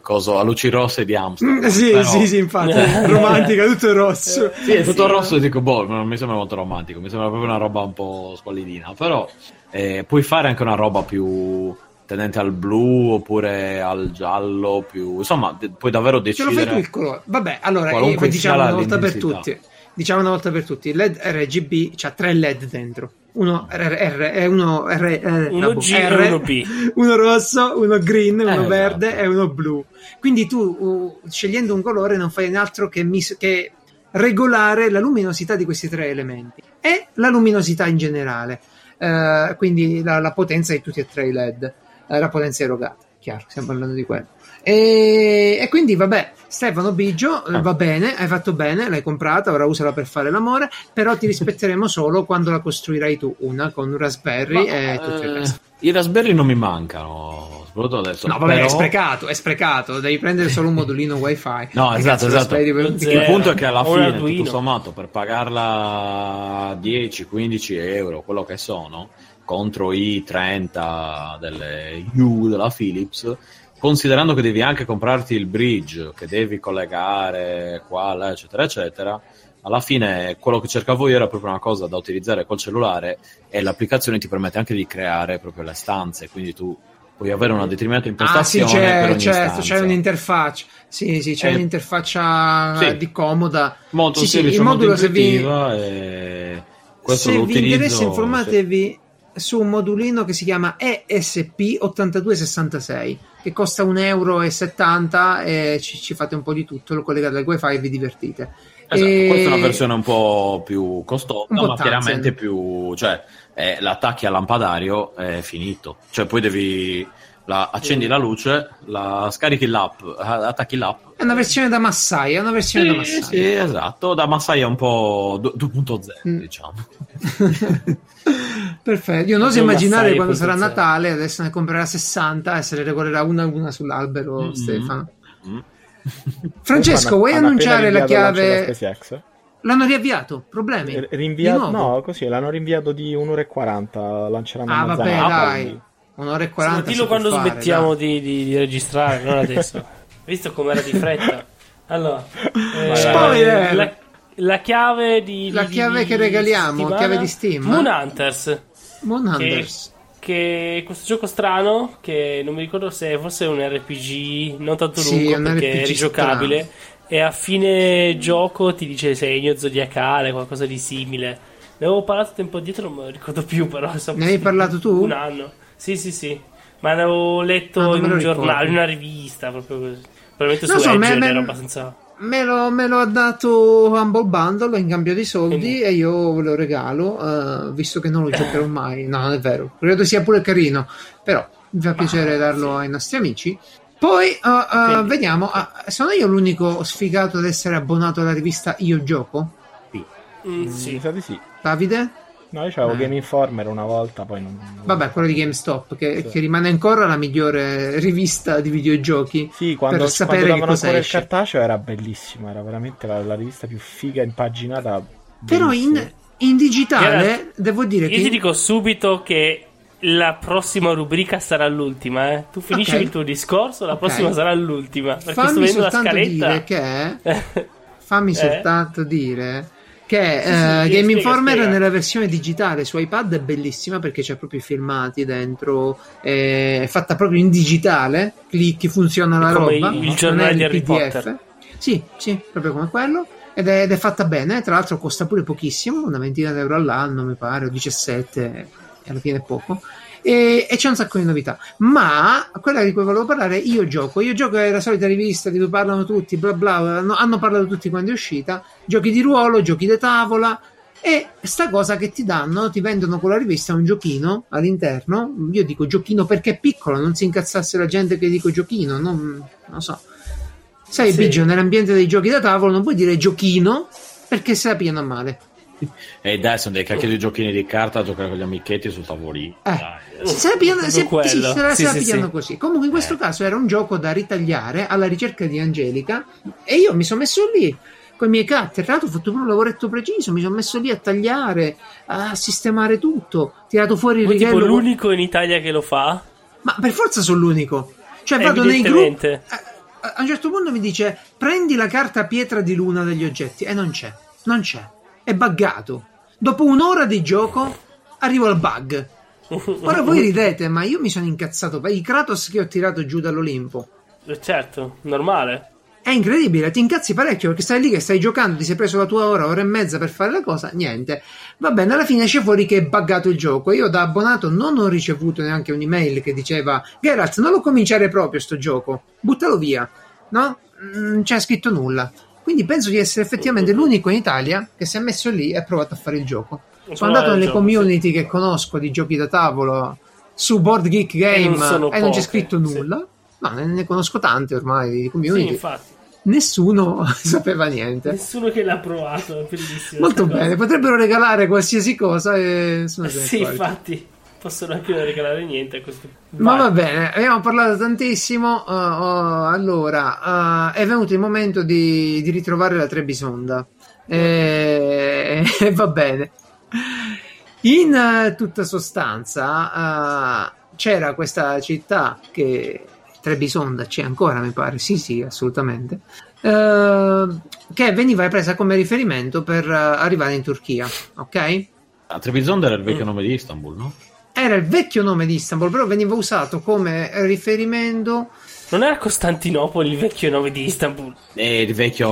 coso a luci rosse di Amsterdam. Mm, sì, però- sì, sì, infatti, romantica, tutto rosso. Sì, è tutto Sì, rosso e dico, boh, non mi sembra molto romantico, mi sembra proprio una roba un po' squallidina, però eh, puoi fare anche una roba più tendente al blu oppure al giallo più insomma de- puoi davvero Ce lo fai tu decidere il colore. Vabbè, allora eh, diciamo una volta per tutti. Diciamo una volta per tutti. Il LED RGB c'ha tre LED dentro. Uno R, R, eh, uno R, R, Uno vabbè, G R, uno B. uno rosso, uno green, uno esatto. verde e uno blu. Quindi tu uh, scegliendo un colore non fai altro che, mis- che regolare la luminosità di questi tre elementi e la luminosità in generale. Eh, quindi la, la potenza di tutti e tre i LED, eh, la potenza erogata. Chiaro, stiamo parlando di quello. E, e quindi vabbè, Stefano Biggio, eh, Ah. va bene, hai fatto bene, l'hai comprata, ora usala per fare l'amore, però ti rispetteremo solo quando la costruirai tu, una con un Raspberry Ma, e tutto il eh, resto. i raspberry non mi mancano soprattutto adesso No, vabbè, però- è sprecato, è sprecato, devi prendere solo un modulino wifi. No, esatto, esatto. per- il punto è che alla fine Arduino. tutto sommato per pagarla 10-15 euro quello che sono contro i 30 delle U della Philips considerando che devi anche comprarti il bridge che devi collegare qua là, eccetera eccetera alla fine quello che cercavo io era proprio una cosa da utilizzare col cellulare e l'applicazione ti permette anche di creare proprio le stanze quindi tu puoi avere una determinata Ah sì, impostazione per c'è, ogni certo, c'è un'interfaccia. Sì, sì, c'è Eh, un'interfaccia sì. di comoda. molto Sì, sì, semplice, il molto se vi, intuitiva e questo se lo vi utilizzo interessa informatevi su un modulino che si chiama ESP8266 che costa 1,70 euro e ci, ci fate un po' di tutto, lo collegate al wifi e vi divertite. Esatto, E- questa è una versione un po' più costosa, po' ma Tanzen. chiaramente più, cioè, eh, l'attacchi al lampadario è finito, cioè poi devi, la- accendi la luce, la scarichi l'app, a- attacchi l'app. È una versione da massaia, è una versione da Sì, massaia. sì, esatto, da massaia un po' du- 2.0, Mm. diciamo. Perfetto, io non oso Io immaginare Massai quando sarà. Natale, adesso ne comprerà 60 e se le regolerà una a una sull'albero, Mm-mm. Stefano. Mm. Francesco, vuoi annunciare la chiave? L'hanno riavviato? Problemi? R- Di Rinviato, nuovo? no, così l'hanno rinviato di un'ora e 40. Lanceranno Ah, vabbè, dai. Un'ora e 40. Dillo si può quando fare, smettiamo di, di- di registrare, non adesso. Visto com'era di fretta. Allora, eh, Spoiler! La, la chiave di, La di- chiave di- che regaliamo, settimana? chiave di Steam. Moon Hunters. Moon Che, Hunters. che è questo gioco strano che non mi ricordo se fosse un RPG non tanto Sì, lungo un perché RPG è rigiocabile e a fine gioco ti dice segno zodiacale qualcosa di simile ne avevo parlato tempo dietro non me lo ricordo più però Ne sì, parlato tu? un anno sì sì sì ma ne avevo letto Ah, in un giornale in una rivista proprio così probabilmente Non su so, Edge me- abbastanza Me lo, me lo ha dato Humble Bundle in cambio di soldi Quindi- e io ve lo regalo, eh, visto che non lo giocherò mai. No, non è vero. Credo sia pure carino, però mi fa piacere darlo ai nostri amici. Poi eh, Quindi- vediamo, ah, sono io l'unico sfigato ad essere abbonato alla rivista Io Gioco? Mm, sì. di sì. Davide? No, io c'avevo Eh. Game Informer una volta, poi non... Vabbè, quello di GameStop, che, Sì. che rimane ancora la migliore rivista di videogiochi. Sì, quando, per sapere quando che davano cosa ancora il esce. cartaceo era bellissimo, era veramente la, la rivista più figa impaginata. Però in, in digitale, Era- devo dire io che... ti dico subito che la prossima rubrica sarà l'ultima eh. tu finisci Ok. il tuo discorso la Ok. prossima sarà l'ultima perché sto fammi vedendo la scaletta dire che fammi Eh? soltanto dire che Sì, sì, eh, Game spiega, Informer spiega. nella versione digitale su iPad è bellissima perché c'è proprio i filmati dentro è fatta proprio in digitale clicchi funziona la Come roba il non giornale è di il Harry PDF. Potter. sì sì proprio come quello ed è, ed è fatta bene tra l'altro costa pure pochissimo una ventina di euro all'anno mi pare o 17 e alla fine è poco e, e c'è un sacco di novità. Ma quella di cui volevo parlare, io gioco. Io gioco è la solita rivista di cui parlano tutti, bla bla, hanno, hanno parlato tutti quando è uscita. Giochi di ruolo, giochi di tavola. E sta cosa che ti danno, ti vendono con la rivista un giochino all'interno. Io dico giochino perché è piccolo, non si incazzasse la gente che dico giochino, non, non lo so. Sai, Sì. Biggio, nell'ambiente dei giochi da tavolo non puoi dire giochino perché se la pigliano a male. E dai, sono dei cacchio di giochini di carta a giocare con gli amichetti sul tavolino. Eh. Dai. Se la pigliano, Proprio se, quello. sì, sì. così. Comunque, in questo Eh. caso era un gioco da ritagliare alla ricerca di Angelica. E io mi sono messo lì con i miei cutter. Tra l'altro, ho fatto pure un lavoretto preciso. Mi sono messo lì a tagliare, a sistemare tutto. Tirato fuori il tipo righello. l'unico in Italia che lo fa Ma per forza sono l'unico. Cioè, vado nei gruppi. A a un certo punto mi dice: Prendi la carta pietra di luna degli oggetti. E non c'è, non c'è. È buggato. Dopo un'ora di gioco arrivo al bug. Ora voi ridete, ma io mi sono incazzato per i Kratos che ho tirato giù dall'Olimpo. Eh, Certo, normale. È incredibile, ti incazzi parecchio perché stai lì che stai giocando, ti sei preso la tua ora, ora e mezza per fare la cosa, niente. Va bene, alla fine esce fuori che è buggato il gioco. Io da abbonato non ho ricevuto neanche un'email che diceva Geralt, non lo cominciare proprio sto gioco, buttalo via. No? Non c'è scritto nulla. Quindi penso di essere effettivamente l'unico in Italia che si è messo lì e ha provato a fare il gioco. Sono andato nelle gioco, community che conosco di giochi da tavolo su Board Geek Game non sono e non c'è scritto sì. nulla. No, ne, ne conosco tante ormai di Sì, community. infatti. Nessuno sapeva niente. Nessuno che l'ha provato, bellissimo. Molto sta cosa. bene, potrebbero regalare qualsiasi cosa e sono Sì, infatti. Possono anche non regalare niente a questo Ma Vai. va bene, abbiamo parlato tantissimo. uh, uh, allora, uh, è venuto il momento di, di ritrovare la Trebisonda. E e va bene. In eh, tutta sostanza, eh, c'era questa città che Trebisonda c'è ancora, mi pare. Sì, sì, assolutamente. eh, che veniva presa come riferimento per eh, arrivare in Turchia, ok? A Trebizonda era il Mm. vecchio nome di Istanbul, no? Era il vecchio nome di Istanbul, però veniva usato come riferimento. Non era Costantinopoli il vecchio nome di Istanbul? E il vecchio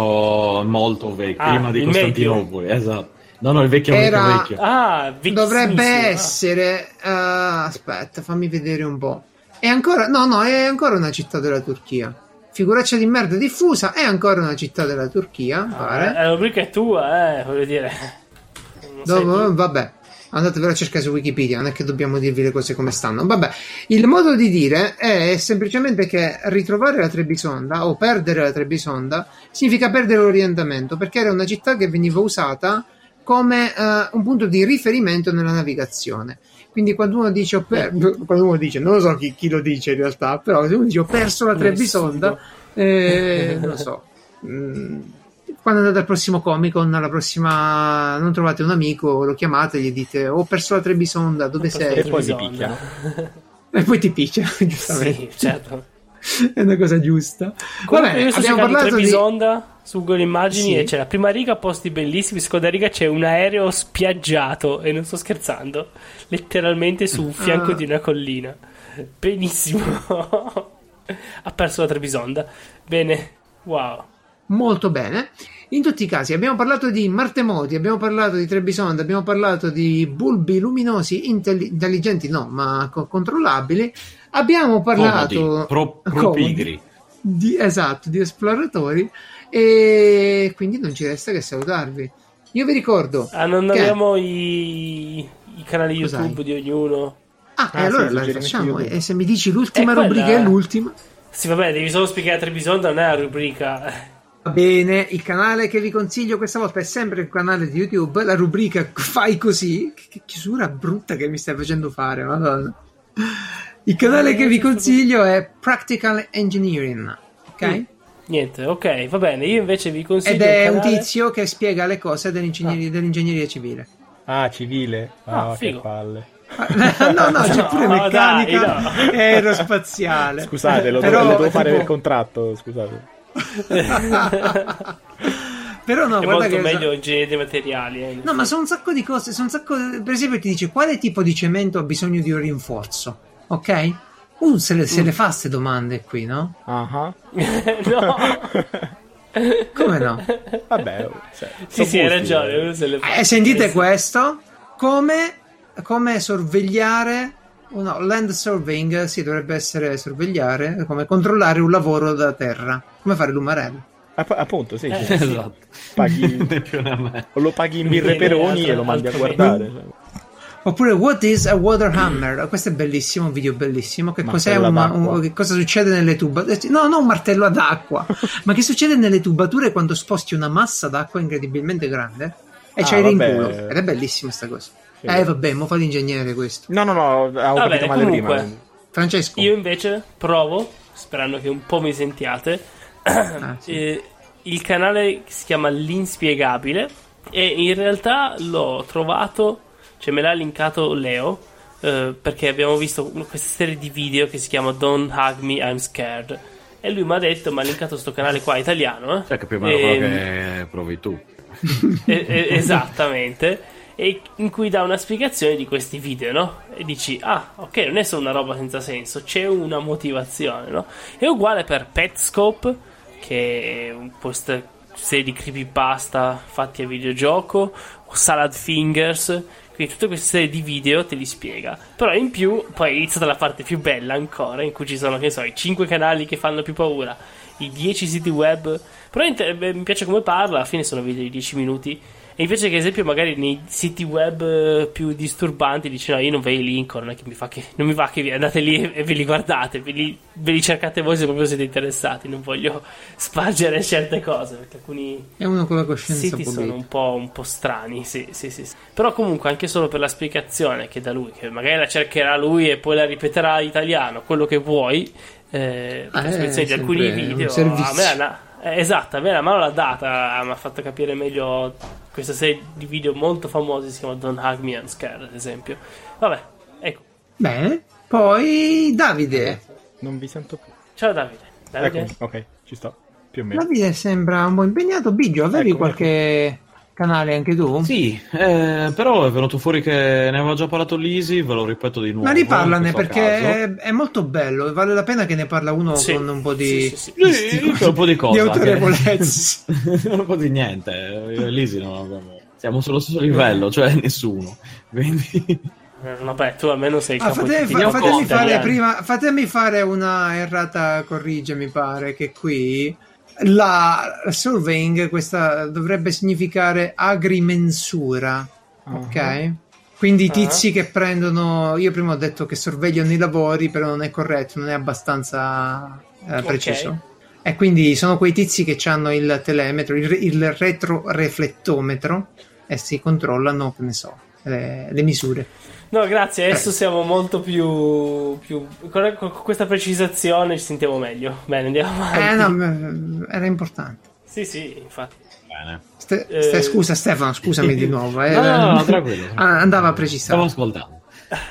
molto vecchio, Ah, prima di Costantinopoli, esatto. No, no, il vecchio Era- vecchio vecchio. Ah, Dovrebbe essere. eh, aspetta, fammi vedere un po'. È ancora. No, no, è ancora una città della Turchia. Figuraccia di merda diffusa, è ancora una città della Turchia, Ah, pare. eh, la rubrica è tua, eh, voglio dire. Non Dopo- tu. vabbè, andatevelo a cercare su Wikipedia, non è che dobbiamo dirvi le cose come stanno. Vabbè, il modo di dire è semplicemente che ritrovare la Trebisonda o perdere la Trebisonda significa perdere l'orientamento, perché era una città che veniva usata come eh, un punto di riferimento nella navigazione. Quindi quando uno dice, ho per- quando uno dice, non lo so chi, chi lo dice in realtà, però se uno dice ho perso la Trebisonda, eh, non lo so. Mm, quando andate al prossimo Comic Con, alla prossima non trovate un amico, lo chiamate e gli dite ho perso la Trebisonda, dove sei? E poi ti picchiano. E poi ti picchia, giustamente. Sì, certo. È una cosa giusta. Va Comunque bene, io sto abbiamo parlato di... Trebisonda su Google Immagini Sì. e c'è la prima riga posti bellissimi, seconda riga c'è un aereo spiaggiato e non sto scherzando, letteralmente su un fianco Ah. di una collina. Benissimo. ha perso la Trebisonda. Bene. Wow. Molto bene. In tutti i casi abbiamo parlato di martemoti, abbiamo parlato di Trebisonda, abbiamo parlato di bulbi luminosi intelli- intelligenti, no, ma co- controllabili. Abbiamo parlato pro, pro Comodi. pigri. di, esatto, di esploratori e quindi non ci resta che salutarvi. Io vi ricordo Ah, non Che? abbiamo i, i canali Cos'hai? YouTube di ognuno. Ah, Ah, e allora la facciamo. E se mi dici l'ultima È quella- rubrica è l'ultima. Sì, vabbè, devi solo spiegare Trebisonda, non è la rubrica. Va bene, il canale che vi consiglio questa volta è sempre il canale di YouTube, la rubrica Fai così. Che, che chiusura brutta che mi stai facendo fare, madonna. Il canale che vi consiglio è Practical Engineering, ok? Mm. Niente, ok, va bene. Io invece vi consiglio Ed è un canale- tizio che spiega le cose dell'ingegneria, dell'ingegneria civile. Ah, civile. Ah, Ah, che palle. no, no, c'è pure No, meccanica dai, no. e aerospaziale. Scusate, lo, Però, lo devo fare tipo- per contratto, scusate. Però no, è guarda molto che meglio ingegneria dei materiali. eh. No, ma sono un sacco di cose, sono un sacco per esempio ti dice quale tipo di cemento ha bisogno di un rinforzo, ok? Uno se le, se le fa queste domande qui, no? Ah, no. Come no? Vabbè, cioè, Sì, sì, hai ragione. eh. uno se le fa. Eh, sentite Eh, questo? Come, come sorvegliare oh no, land surveying, sì, dovrebbe essere sorvegliare, come controllare un lavoro da terra, come fare l'umarello. App- appunto, sì, Eh, sì. Esatto. Paghi, o lo paghi in birre viene peroni e lo mandi a guardare. cioè. Oppure What is a water hammer? Questo è bellissimo, un video bellissimo. Che cos'è Martello un, che cosa succede nelle tubature? No, non un martello ad acqua, ma che succede nelle tubature quando sposti una massa d'acqua incredibilmente grande e Ah, c'hai rinculo. Ed è bellissima sta cosa. Sì. Eh, vabbè, mo fa l'ingegnere questo. No, no, no, avevo Va capito bene, male comunque. prima. Francesco. Io invece provo, sperando che un po' mi sentiate, Ah, sì. eh, il canale che si chiama L'Inspiegabile e in realtà l'ho trovato, cioè me l'ha linkato Leo, eh, perché abbiamo visto questa serie di video che si chiama Don't Hug Me, I'm Scared. E lui mi ha detto, mi ha linkato sto canale qua italiano. Eh? Cioè che più o meno Ehm, quello che provi tu. E- e- esattamente. E in cui dà una spiegazione di questi video, no? E dici, ah, ok, non è solo una roba senza senso, c'è una motivazione, no? È uguale per Petscope, che è un post serie di creepypasta fatti a videogioco, Salad Fingers, quindi tutte queste serie di video te li spiega. Però in più, poi è iniziata la parte più bella ancora, in cui ci sono, che so, i 5 canali che fanno più paura, i 10 siti web. Però mi piace come parla, alla fine sono video di 10 minuti e invece che, ad esempio, magari nei siti web eh, più disturbanti dice: No, io non vedo i link, non, è che mi fa che, non mi va che vi andate lì e ve li guardate, ve li, ve li cercate voi se proprio siete interessati. Non voglio spargere certe cose perché alcuni siti sono un po', un po' strani. Sì, sì, sì, sì. Però, comunque, anche solo per la spiegazione che da lui, che magari la cercherà lui e poi la ripeterà in italiano, quello che vuoi. Eh, Ah, spiegazione di alcuni video a me la- eh, esatto, a me la mano l'ha data, mi ha fatto capire meglio questa serie di video molto famosi, si chiama Don't Hug Me I'm Scared, ad esempio. Vabbè, ecco. Bene. Poi Davide. Non vi sento più. Ciao Davide. Davide? Ecco, ok, ci sto. Più o meno. Davide sembra un po' impegnato. Biggio, avevi Eccomi qualche canale anche tu? Sì, eh, però è venuto fuori che ne aveva già parlato Lisi, ve lo ripeto di nuovo. Ma riparlane questo perché è, è molto bello. Vale la pena che ne parla uno Sì, con un po' di, sì, sì, Sì, sti- dica un po' di cosa. di che- autorevolezza. un po' di niente. Io e Lisi non abbiamo... Siamo sullo stesso livello, cioè nessuno. Quindi... Eh, Vabbè, tu almeno sei il Ah, fate- di fa- fatemi, fare prima, fatemi fare una errata corrigia, mi pare che qui la surveying questa dovrebbe significare agrimensura, ok? Quindi i tizi che prendono, io prima ho detto che sorvegliano i lavori, però non è corretto, non è abbastanza eh, preciso. E quindi sono quei tizi che hanno il telemetro, il, il retroreflettometro e si controllano, che ne so, le- le misure. No, grazie, Eh. adesso siamo molto più, più... Con questa precisazione ci sentiamo meglio. Bene, andiamo avanti. Eh no, m- era importante. Sì, sì, infatti. Bene. Ste- Eh. scusa Stefano, scusami di nuovo. eh. No, no, tranquillo. Ah, andava Stavo precisato. ascoltando.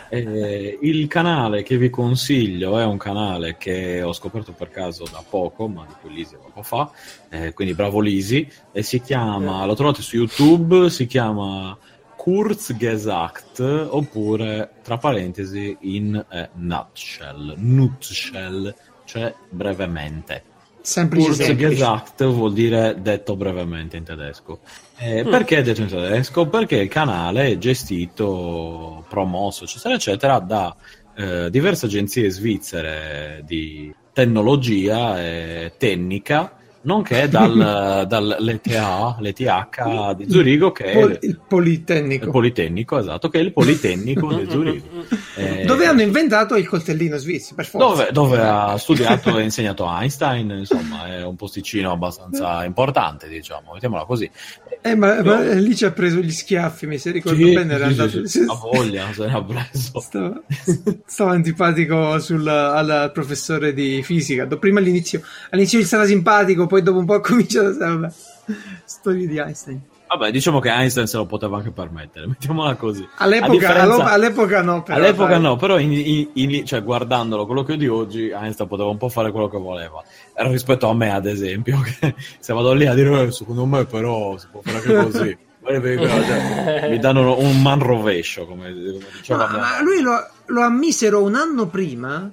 Eh, il canale che vi consiglio è un canale che ho scoperto per caso da poco, ma di cui Lisi poco fa, eh, quindi bravo Lisi, e si chiama, lo trovate su YouTube, si chiama Kurzgesagt, oppure tra parentesi in eh, nutshell, nutshell, cioè brevemente. Semplice, semplice. Kurzgesagt vuol dire detto brevemente in tedesco. Eh, Perché detto in tedesco? Perché il canale è gestito, promosso, eccetera, eccetera, da eh, diverse agenzie svizzere di tecnologia e tecnica, nonché dal, dall'ETH, l'ETH di Zurigo, che è Pol- il, il il Politecnico. Politecnico, esatto, che è il Politecnico di Zurigo. Eh, Dove hanno inventato il coltellino svizzero, per forza. dove, dove ha studiato e insegnato Einstein, insomma, è un posticino abbastanza importante, diciamo, mettiamola così. Eh, ma, ma lì ci ha preso gli schiaffi, mi se ricordo Sì, bene, era sì, andato... sì, ha voglia, se ne ha preso. Stava, stava antipatico sul, al professore di fisica. Do- Prima all'inizio, all'inizio gli stava simpatico, poi dopo un po' cominciato a vabbè, storie di Einstein. Vabbè, diciamo che Einstein se lo poteva anche permettere, mettiamola così. All'epoca, differenza- all'epoca no, però, all'epoca dai. no, però in- in- in- cioè, guardandolo, quello che di oggi, Einstein poteva un po' fare quello che voleva. Era rispetto a me, ad esempio, che se vado lì a dire, "Eh, secondo me però si può fare anche così. Cioè, mi danno un man rovescio, come, come diceva No, ma lui lo, lo ammisero un anno prima.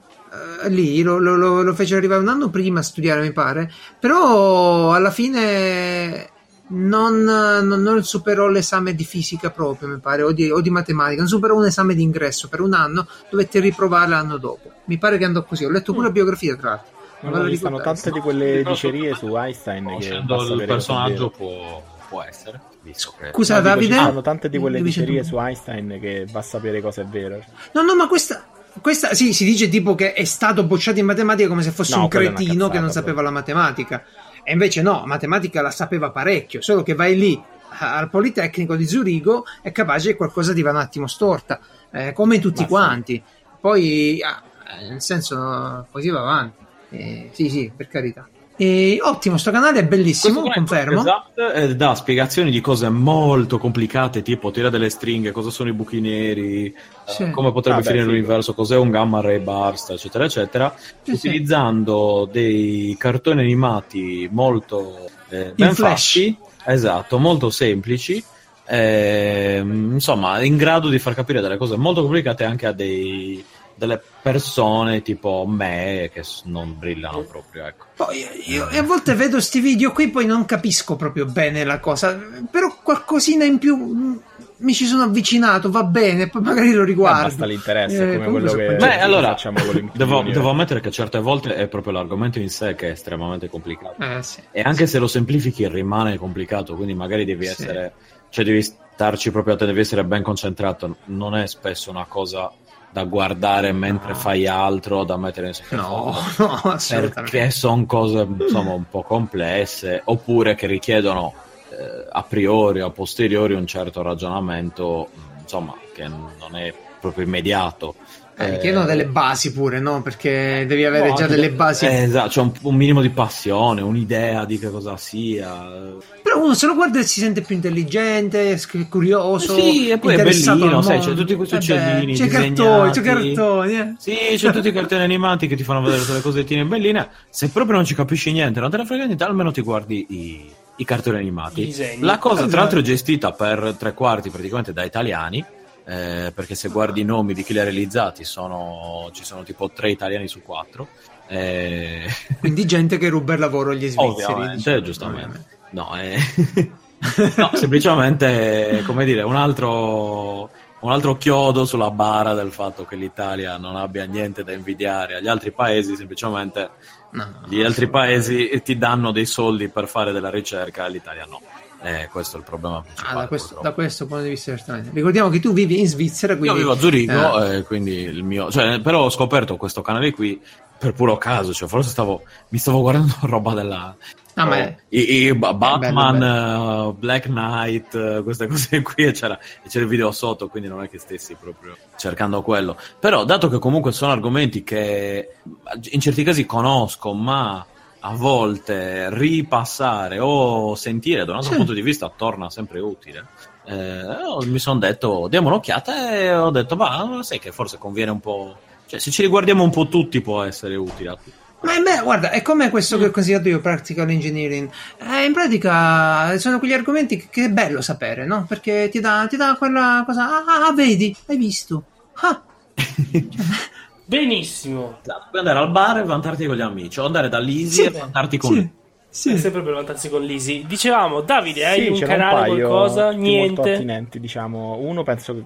Eh, lì lo, lo, lo, lo fece arrivare un anno prima a studiare, mi pare. Però alla fine non, non- non superò l'esame di fisica proprio, mi pare, o di, o di matematica. Non superò un esame di ingresso per un anno. Dovette riprovare l'anno dopo. Mi pare che andò così. Ho letto pure la biografia, tra l'altro. No, no, ci stanno tante di quelle dicerie su Einstein che Conoscendo basta il personaggio può, può essere, che... Scusa, Davide. Ci stanno tante di quelle dicerie su Einstein che va a sapere cosa è vero. No, no, ma questa. Questa sì, si dice tipo che è stato bocciato in matematica come se fosse No, un cretino che non sapeva la matematica. E invece no, matematica la sapeva parecchio, solo che vai lì al Politecnico di Zurigo è capace che qualcosa ti va un attimo storta, eh, come tutti sì. quanti. Poi, ah, nel senso, si va avanti. Eh, sì, sì, per carità. E, ottimo, sto canale è bellissimo, confermo. Esatto, dà spiegazioni di cose molto complicate, tipo tira delle stringhe, cosa sono i buchi neri, eh, Sì. come potrebbe Ah, beh, finire figo. l'universo, cos'è un gamma ray burst, eccetera, eccetera, Sì, sì. utilizzando dei cartoni animati molto eh, ben fatti, esatto, molto semplici, eh, insomma, in grado di far capire delle cose molto complicate anche a dei, delle persone tipo me che non brillano proprio. Ecco. Poi io, io a volte vedo sti video qui, poi non capisco proprio bene la cosa, però qualcosina in più mh, mi ci sono avvicinato, va bene, poi magari lo Eh, riguardo. basta l'interesse, Eh, come quello che. Beh, allora, facciamo con devo, eh. devo ammettere che certe volte è proprio l'argomento in sé che è estremamente complicato. Eh, sì. E anche se lo semplifichi rimane complicato, quindi magari devi Sì. essere, cioè devi starci proprio a te, devi essere ben concentrato. Non è spesso una cosa da guardare mentre fai altro, da mettere in No, sottofondo. no, assolutamente. perché sono cose insomma un po' complesse oppure che richiedono eh, a priori o a posteriori un certo ragionamento insomma che non è proprio immediato Eh, richiedono delle basi pure, no? Perché devi avere no, già delle de- basi. eh, esatto, c'è un, un minimo di passione un'idea di che cosa sia Però uno se lo guarda e si sente più intelligente, curioso. Sì, e poi è bellino, sai, c'è tutti questi Eh beh, uccellini C'è cartoni, c'è cartoni. eh. Sì, c'è tutti i cartoni animati che ti fanno vedere tutte le cosettine belline. Se proprio non ci capisci niente, non te ne frega niente, almeno ti guardi i, i cartoni animati. I. La cosa, Esatto. tra l'altro, è gestita per tre quarti praticamente da italiani. Eh, perché se guardi i nomi di chi li ha realizzati, sono, ci sono tipo tre italiani su quattro. Eh, Quindi gente che ruba il lavoro agli svizzeri. Ovviamente, diciamo, giustamente. No, eh, no, semplicemente, come dire, un altro, un altro chiodo sulla bara del fatto che l'Italia non abbia niente da invidiare agli altri paesi, semplicemente No, gli altri paesi ti danno dei soldi per fare della ricerca, l'Italia no. Eh, questo è il problema principale. Ah, da, questo, da questo punto di vista, certamente. Ricordiamo che tu vivi in Svizzera, quindi. Io vivo a Zurigo, eh, eh, quindi il mio. Cioè, però ho scoperto questo canale qui per puro caso. Cioè, forse stavo. Mi stavo guardando roba della. Ah, è- i, i Ba- Batman, bello, eh, Black Knight, eh, queste cose qui, e c'era, e c'era il video sotto, quindi non è che stessi proprio cercando quello. Però, dato che comunque sono argomenti che in certi casi conosco, ma a volte ripassare o sentire da un altro Sì. punto di vista torna sempre utile. Eh, oh, mi sono detto, diamo un'occhiata e ho detto, ma sai che forse conviene un po'. Cioè, se ci riguardiamo un po' tutti può essere utile a tutti. Ma beh, guarda, è come questo che ho consigliato io, Practical Engineering. Eh, in pratica sono quegli argomenti che, che è bello sapere, no? Perché ti dà, ti dà quella cosa. Ah, ah, vedi, hai visto. Ah, Benissimo. Esatto, puoi andare al bar e vantarti con gli amici, o andare dall'Easy Sì, e vantarti con sì, sì. È sempre per vantarsi con l'Easy. Dicevamo, Davide, hai Sì, un canale, paio qualcosa? molto Niente. attinenti, diciamo. Uno penso che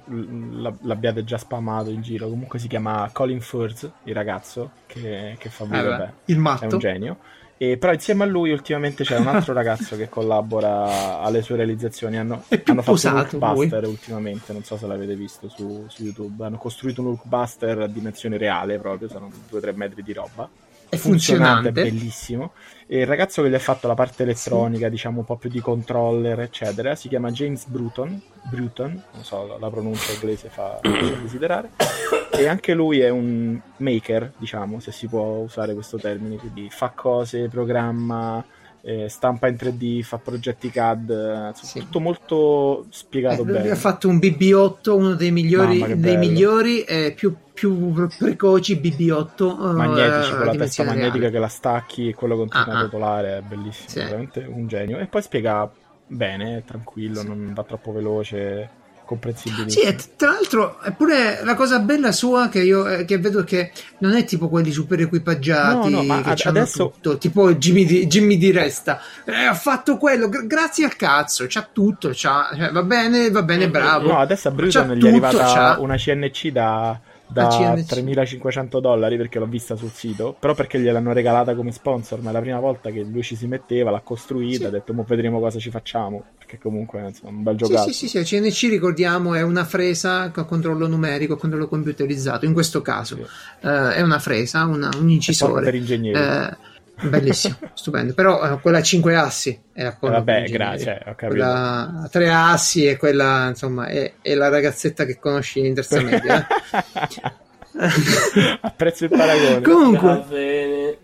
l'abbiate già spammato in giro. Comunque si chiama Colin Firth, il ragazzo che, che fa beh, beh, il è matto. un genio. E però insieme a lui ultimamente c'è un altro ragazzo che collabora alle sue realizzazioni. Hanno, È hanno fatto un Hulkbuster ultimamente, non so se l'avete visto su, su YouTube. Hanno costruito un Hulkbuster a dimensione reale proprio, sono 2-3 metri di roba. È funzionante, funzionante. bellissimo. E il ragazzo che gli ha fatto la parte elettronica, diciamo un po' più di controller, eccetera, si chiama James Bruton. Bruton, non so, la, pronuncia inglese fa, fa desiderare. E anche lui è un maker, diciamo, se si può usare questo termine, quindi fa cose, programma, eh, stampa in 3D, fa progetti CAD, eh, insomma, Sì. tutto molto spiegato Eh, bene. ha fatto un BB8, uno dei migliori, dei migliori eh, più, più precoci BB8. eh, magnetici con la testa magnetica reale. che la stacchi e quello continua Ah, a ah. rotolare è bellissimo, Sì. veramente un genio. E poi spiega bene, tranquillo, non va troppo veloce, comprensibile. Sì, e tra l'altro è pure la cosa bella sua che io eh, che vedo che non è tipo quelli super equipaggiati No, no, ma che ad- adesso- tutto, tipo Jimmy di, Jimmy di Resta. Eh, ha fatto quello, gra- grazie al cazzo, c'ha tutto, c'ha, cioè, va bene, va bene, bravo. No, adesso a C'ha Bruton gli è tutto, arrivata c'ha- una CNC da, da La CNC. 3500 dollari perché l'ho vista sul sito, però perché gliel'hanno regalata come sponsor, ma è la prima volta che lui ci si metteva, l'ha costruita, Sì. ha detto mo vedremo cosa ci facciamo, perché comunque insomma, un bel Sì, giocato. sì, sì, sì, CNC ricordiamo è una fresa con controllo numerico, controllo computerizzato. In questo caso Sì. eh, è una fresa, una- un incisore. per ingegneri. Eh, bellissimo, stupendo. Però eh, quella a 5 assi è appunto Eh, vabbè, grazie, ho capito. Quella a 3 assi è quella, insomma, è, è la ragazzetta che conosci in terza media. eh. Apprezzo il paragone. Va Comunque, bene.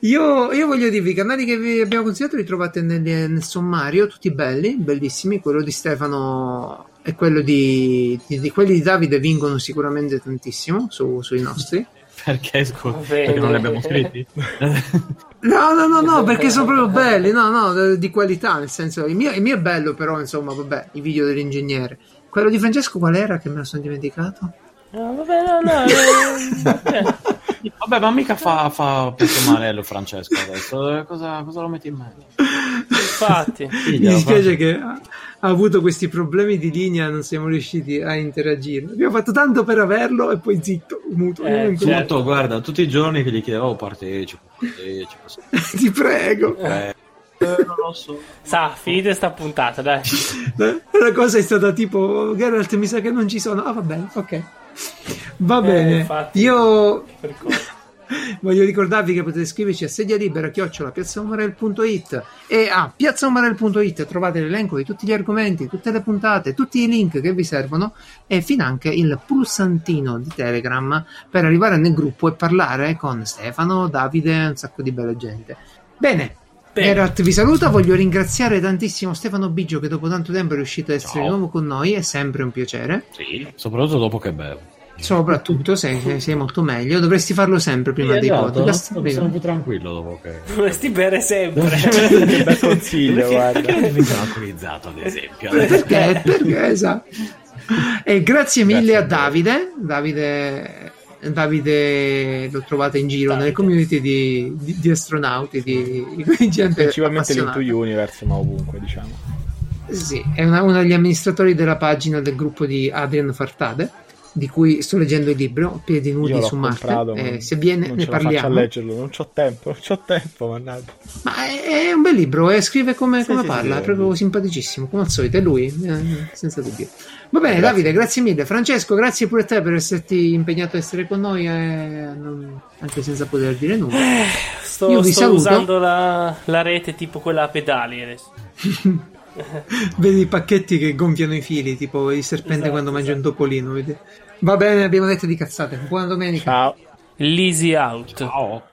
io, io voglio dirvi, i canali che vi abbiamo consigliato li trovate nel, nel sommario, tutti belli, bellissimi. Quello di Stefano e quello di, di- di- quelli di Davide vincono sicuramente tantissimo su- sui nostri. Perché, bene. perché non li abbiamo scritti? No, no, no, no, perché sono proprio belli, no, no, di qualità, nel senso, il mio, il mio è bello, però, insomma, vabbè, i video dell'ingegnere. Quello di Francesco qual era che me lo sono dimenticato? No, vabbè, no, no. eh, eh. Vabbè, ma mica fa, fa Marello Francesco adesso. Eh, Cosa, cosa lo metti in mezzo? Infatti. Mi dispiace che ha, avuto questi problemi di linea, non siamo riusciti a interagire. Abbiamo fatto tanto per averlo e poi zitto, muto. Eh, io non- certo. Guarda, tutti i giorni che gli chiedevo "Oh, partecipo, partecipo. Ti prego. Eh, eh, non lo so. Sa, finite sta puntata, dai. La cosa è stata tipo, Geralt mi sa che non ci sono. Ah, va bene, ok. Va bene. infatti. Io Per cosa? voglio ricordarvi che potete scriverci a sedia libera chiocciola piazzaomarel.it e a piazzaomarel.it trovate l'elenco di tutti gli argomenti, tutte le puntate, tutti i link che vi servono e finanche il pulsantino di Telegram per arrivare nel gruppo e parlare con Stefano, Davide e un sacco di bella gente. Bene. Bene. Geralt vi saluta, voglio ringraziare tantissimo Stefano Biggio che dopo tanto tempo è riuscito ad essere Ciao. di nuovo con noi, è sempre un piacere. Sì, soprattutto dopo che bevo. Soprattutto sei, sei- sei molto meglio, dovresti farlo sempre prima dei Esatto, podcast. Sono Prego. più tranquillo dopo che... Dovresti bere sempre. che bel consiglio, guarda. Perché mi sono alcolizzato, ad esempio? Perché? Perché? Esatto. E grazie mille Grazie a. Davide. Davide. Davide lo trovate in giro nelle community di, di- di astronauti, di, di gente Principalmente l'Into Universe, ma ovunque, diciamo. Sì, è una- uno degli amministratori della pagina del gruppo di Adrian Fartade, di cui sto leggendo il libro, Piedi nudi su Marte. comprato, Eh, se viene non ne ce la faccio a parliamo. leggerlo, non c'ho tempo, non c'ho tempo, mannaggia. Ma è, è un bel libro e scrive come, Sì, come sì, parla, sì, è proprio sì. simpaticissimo, come al solito, è lui, eh, senza dubbio. Va bene, Grazie. Davide, grazie mille. Francesco, grazie pure a te per esserti impegnato a essere con noi, eh, non- anche senza poter dire nulla. Sto, Io vi sto saluto. usando la, la rete tipo quella a pedali adesso. Vedi i pacchetti che gonfiano i fili, tipo il serpente Esatto, quando mangia un esatto. topolino. vedi? Va bene, abbiamo detto di cazzate. Buona domenica. Ciao. L'easy out. Ciao.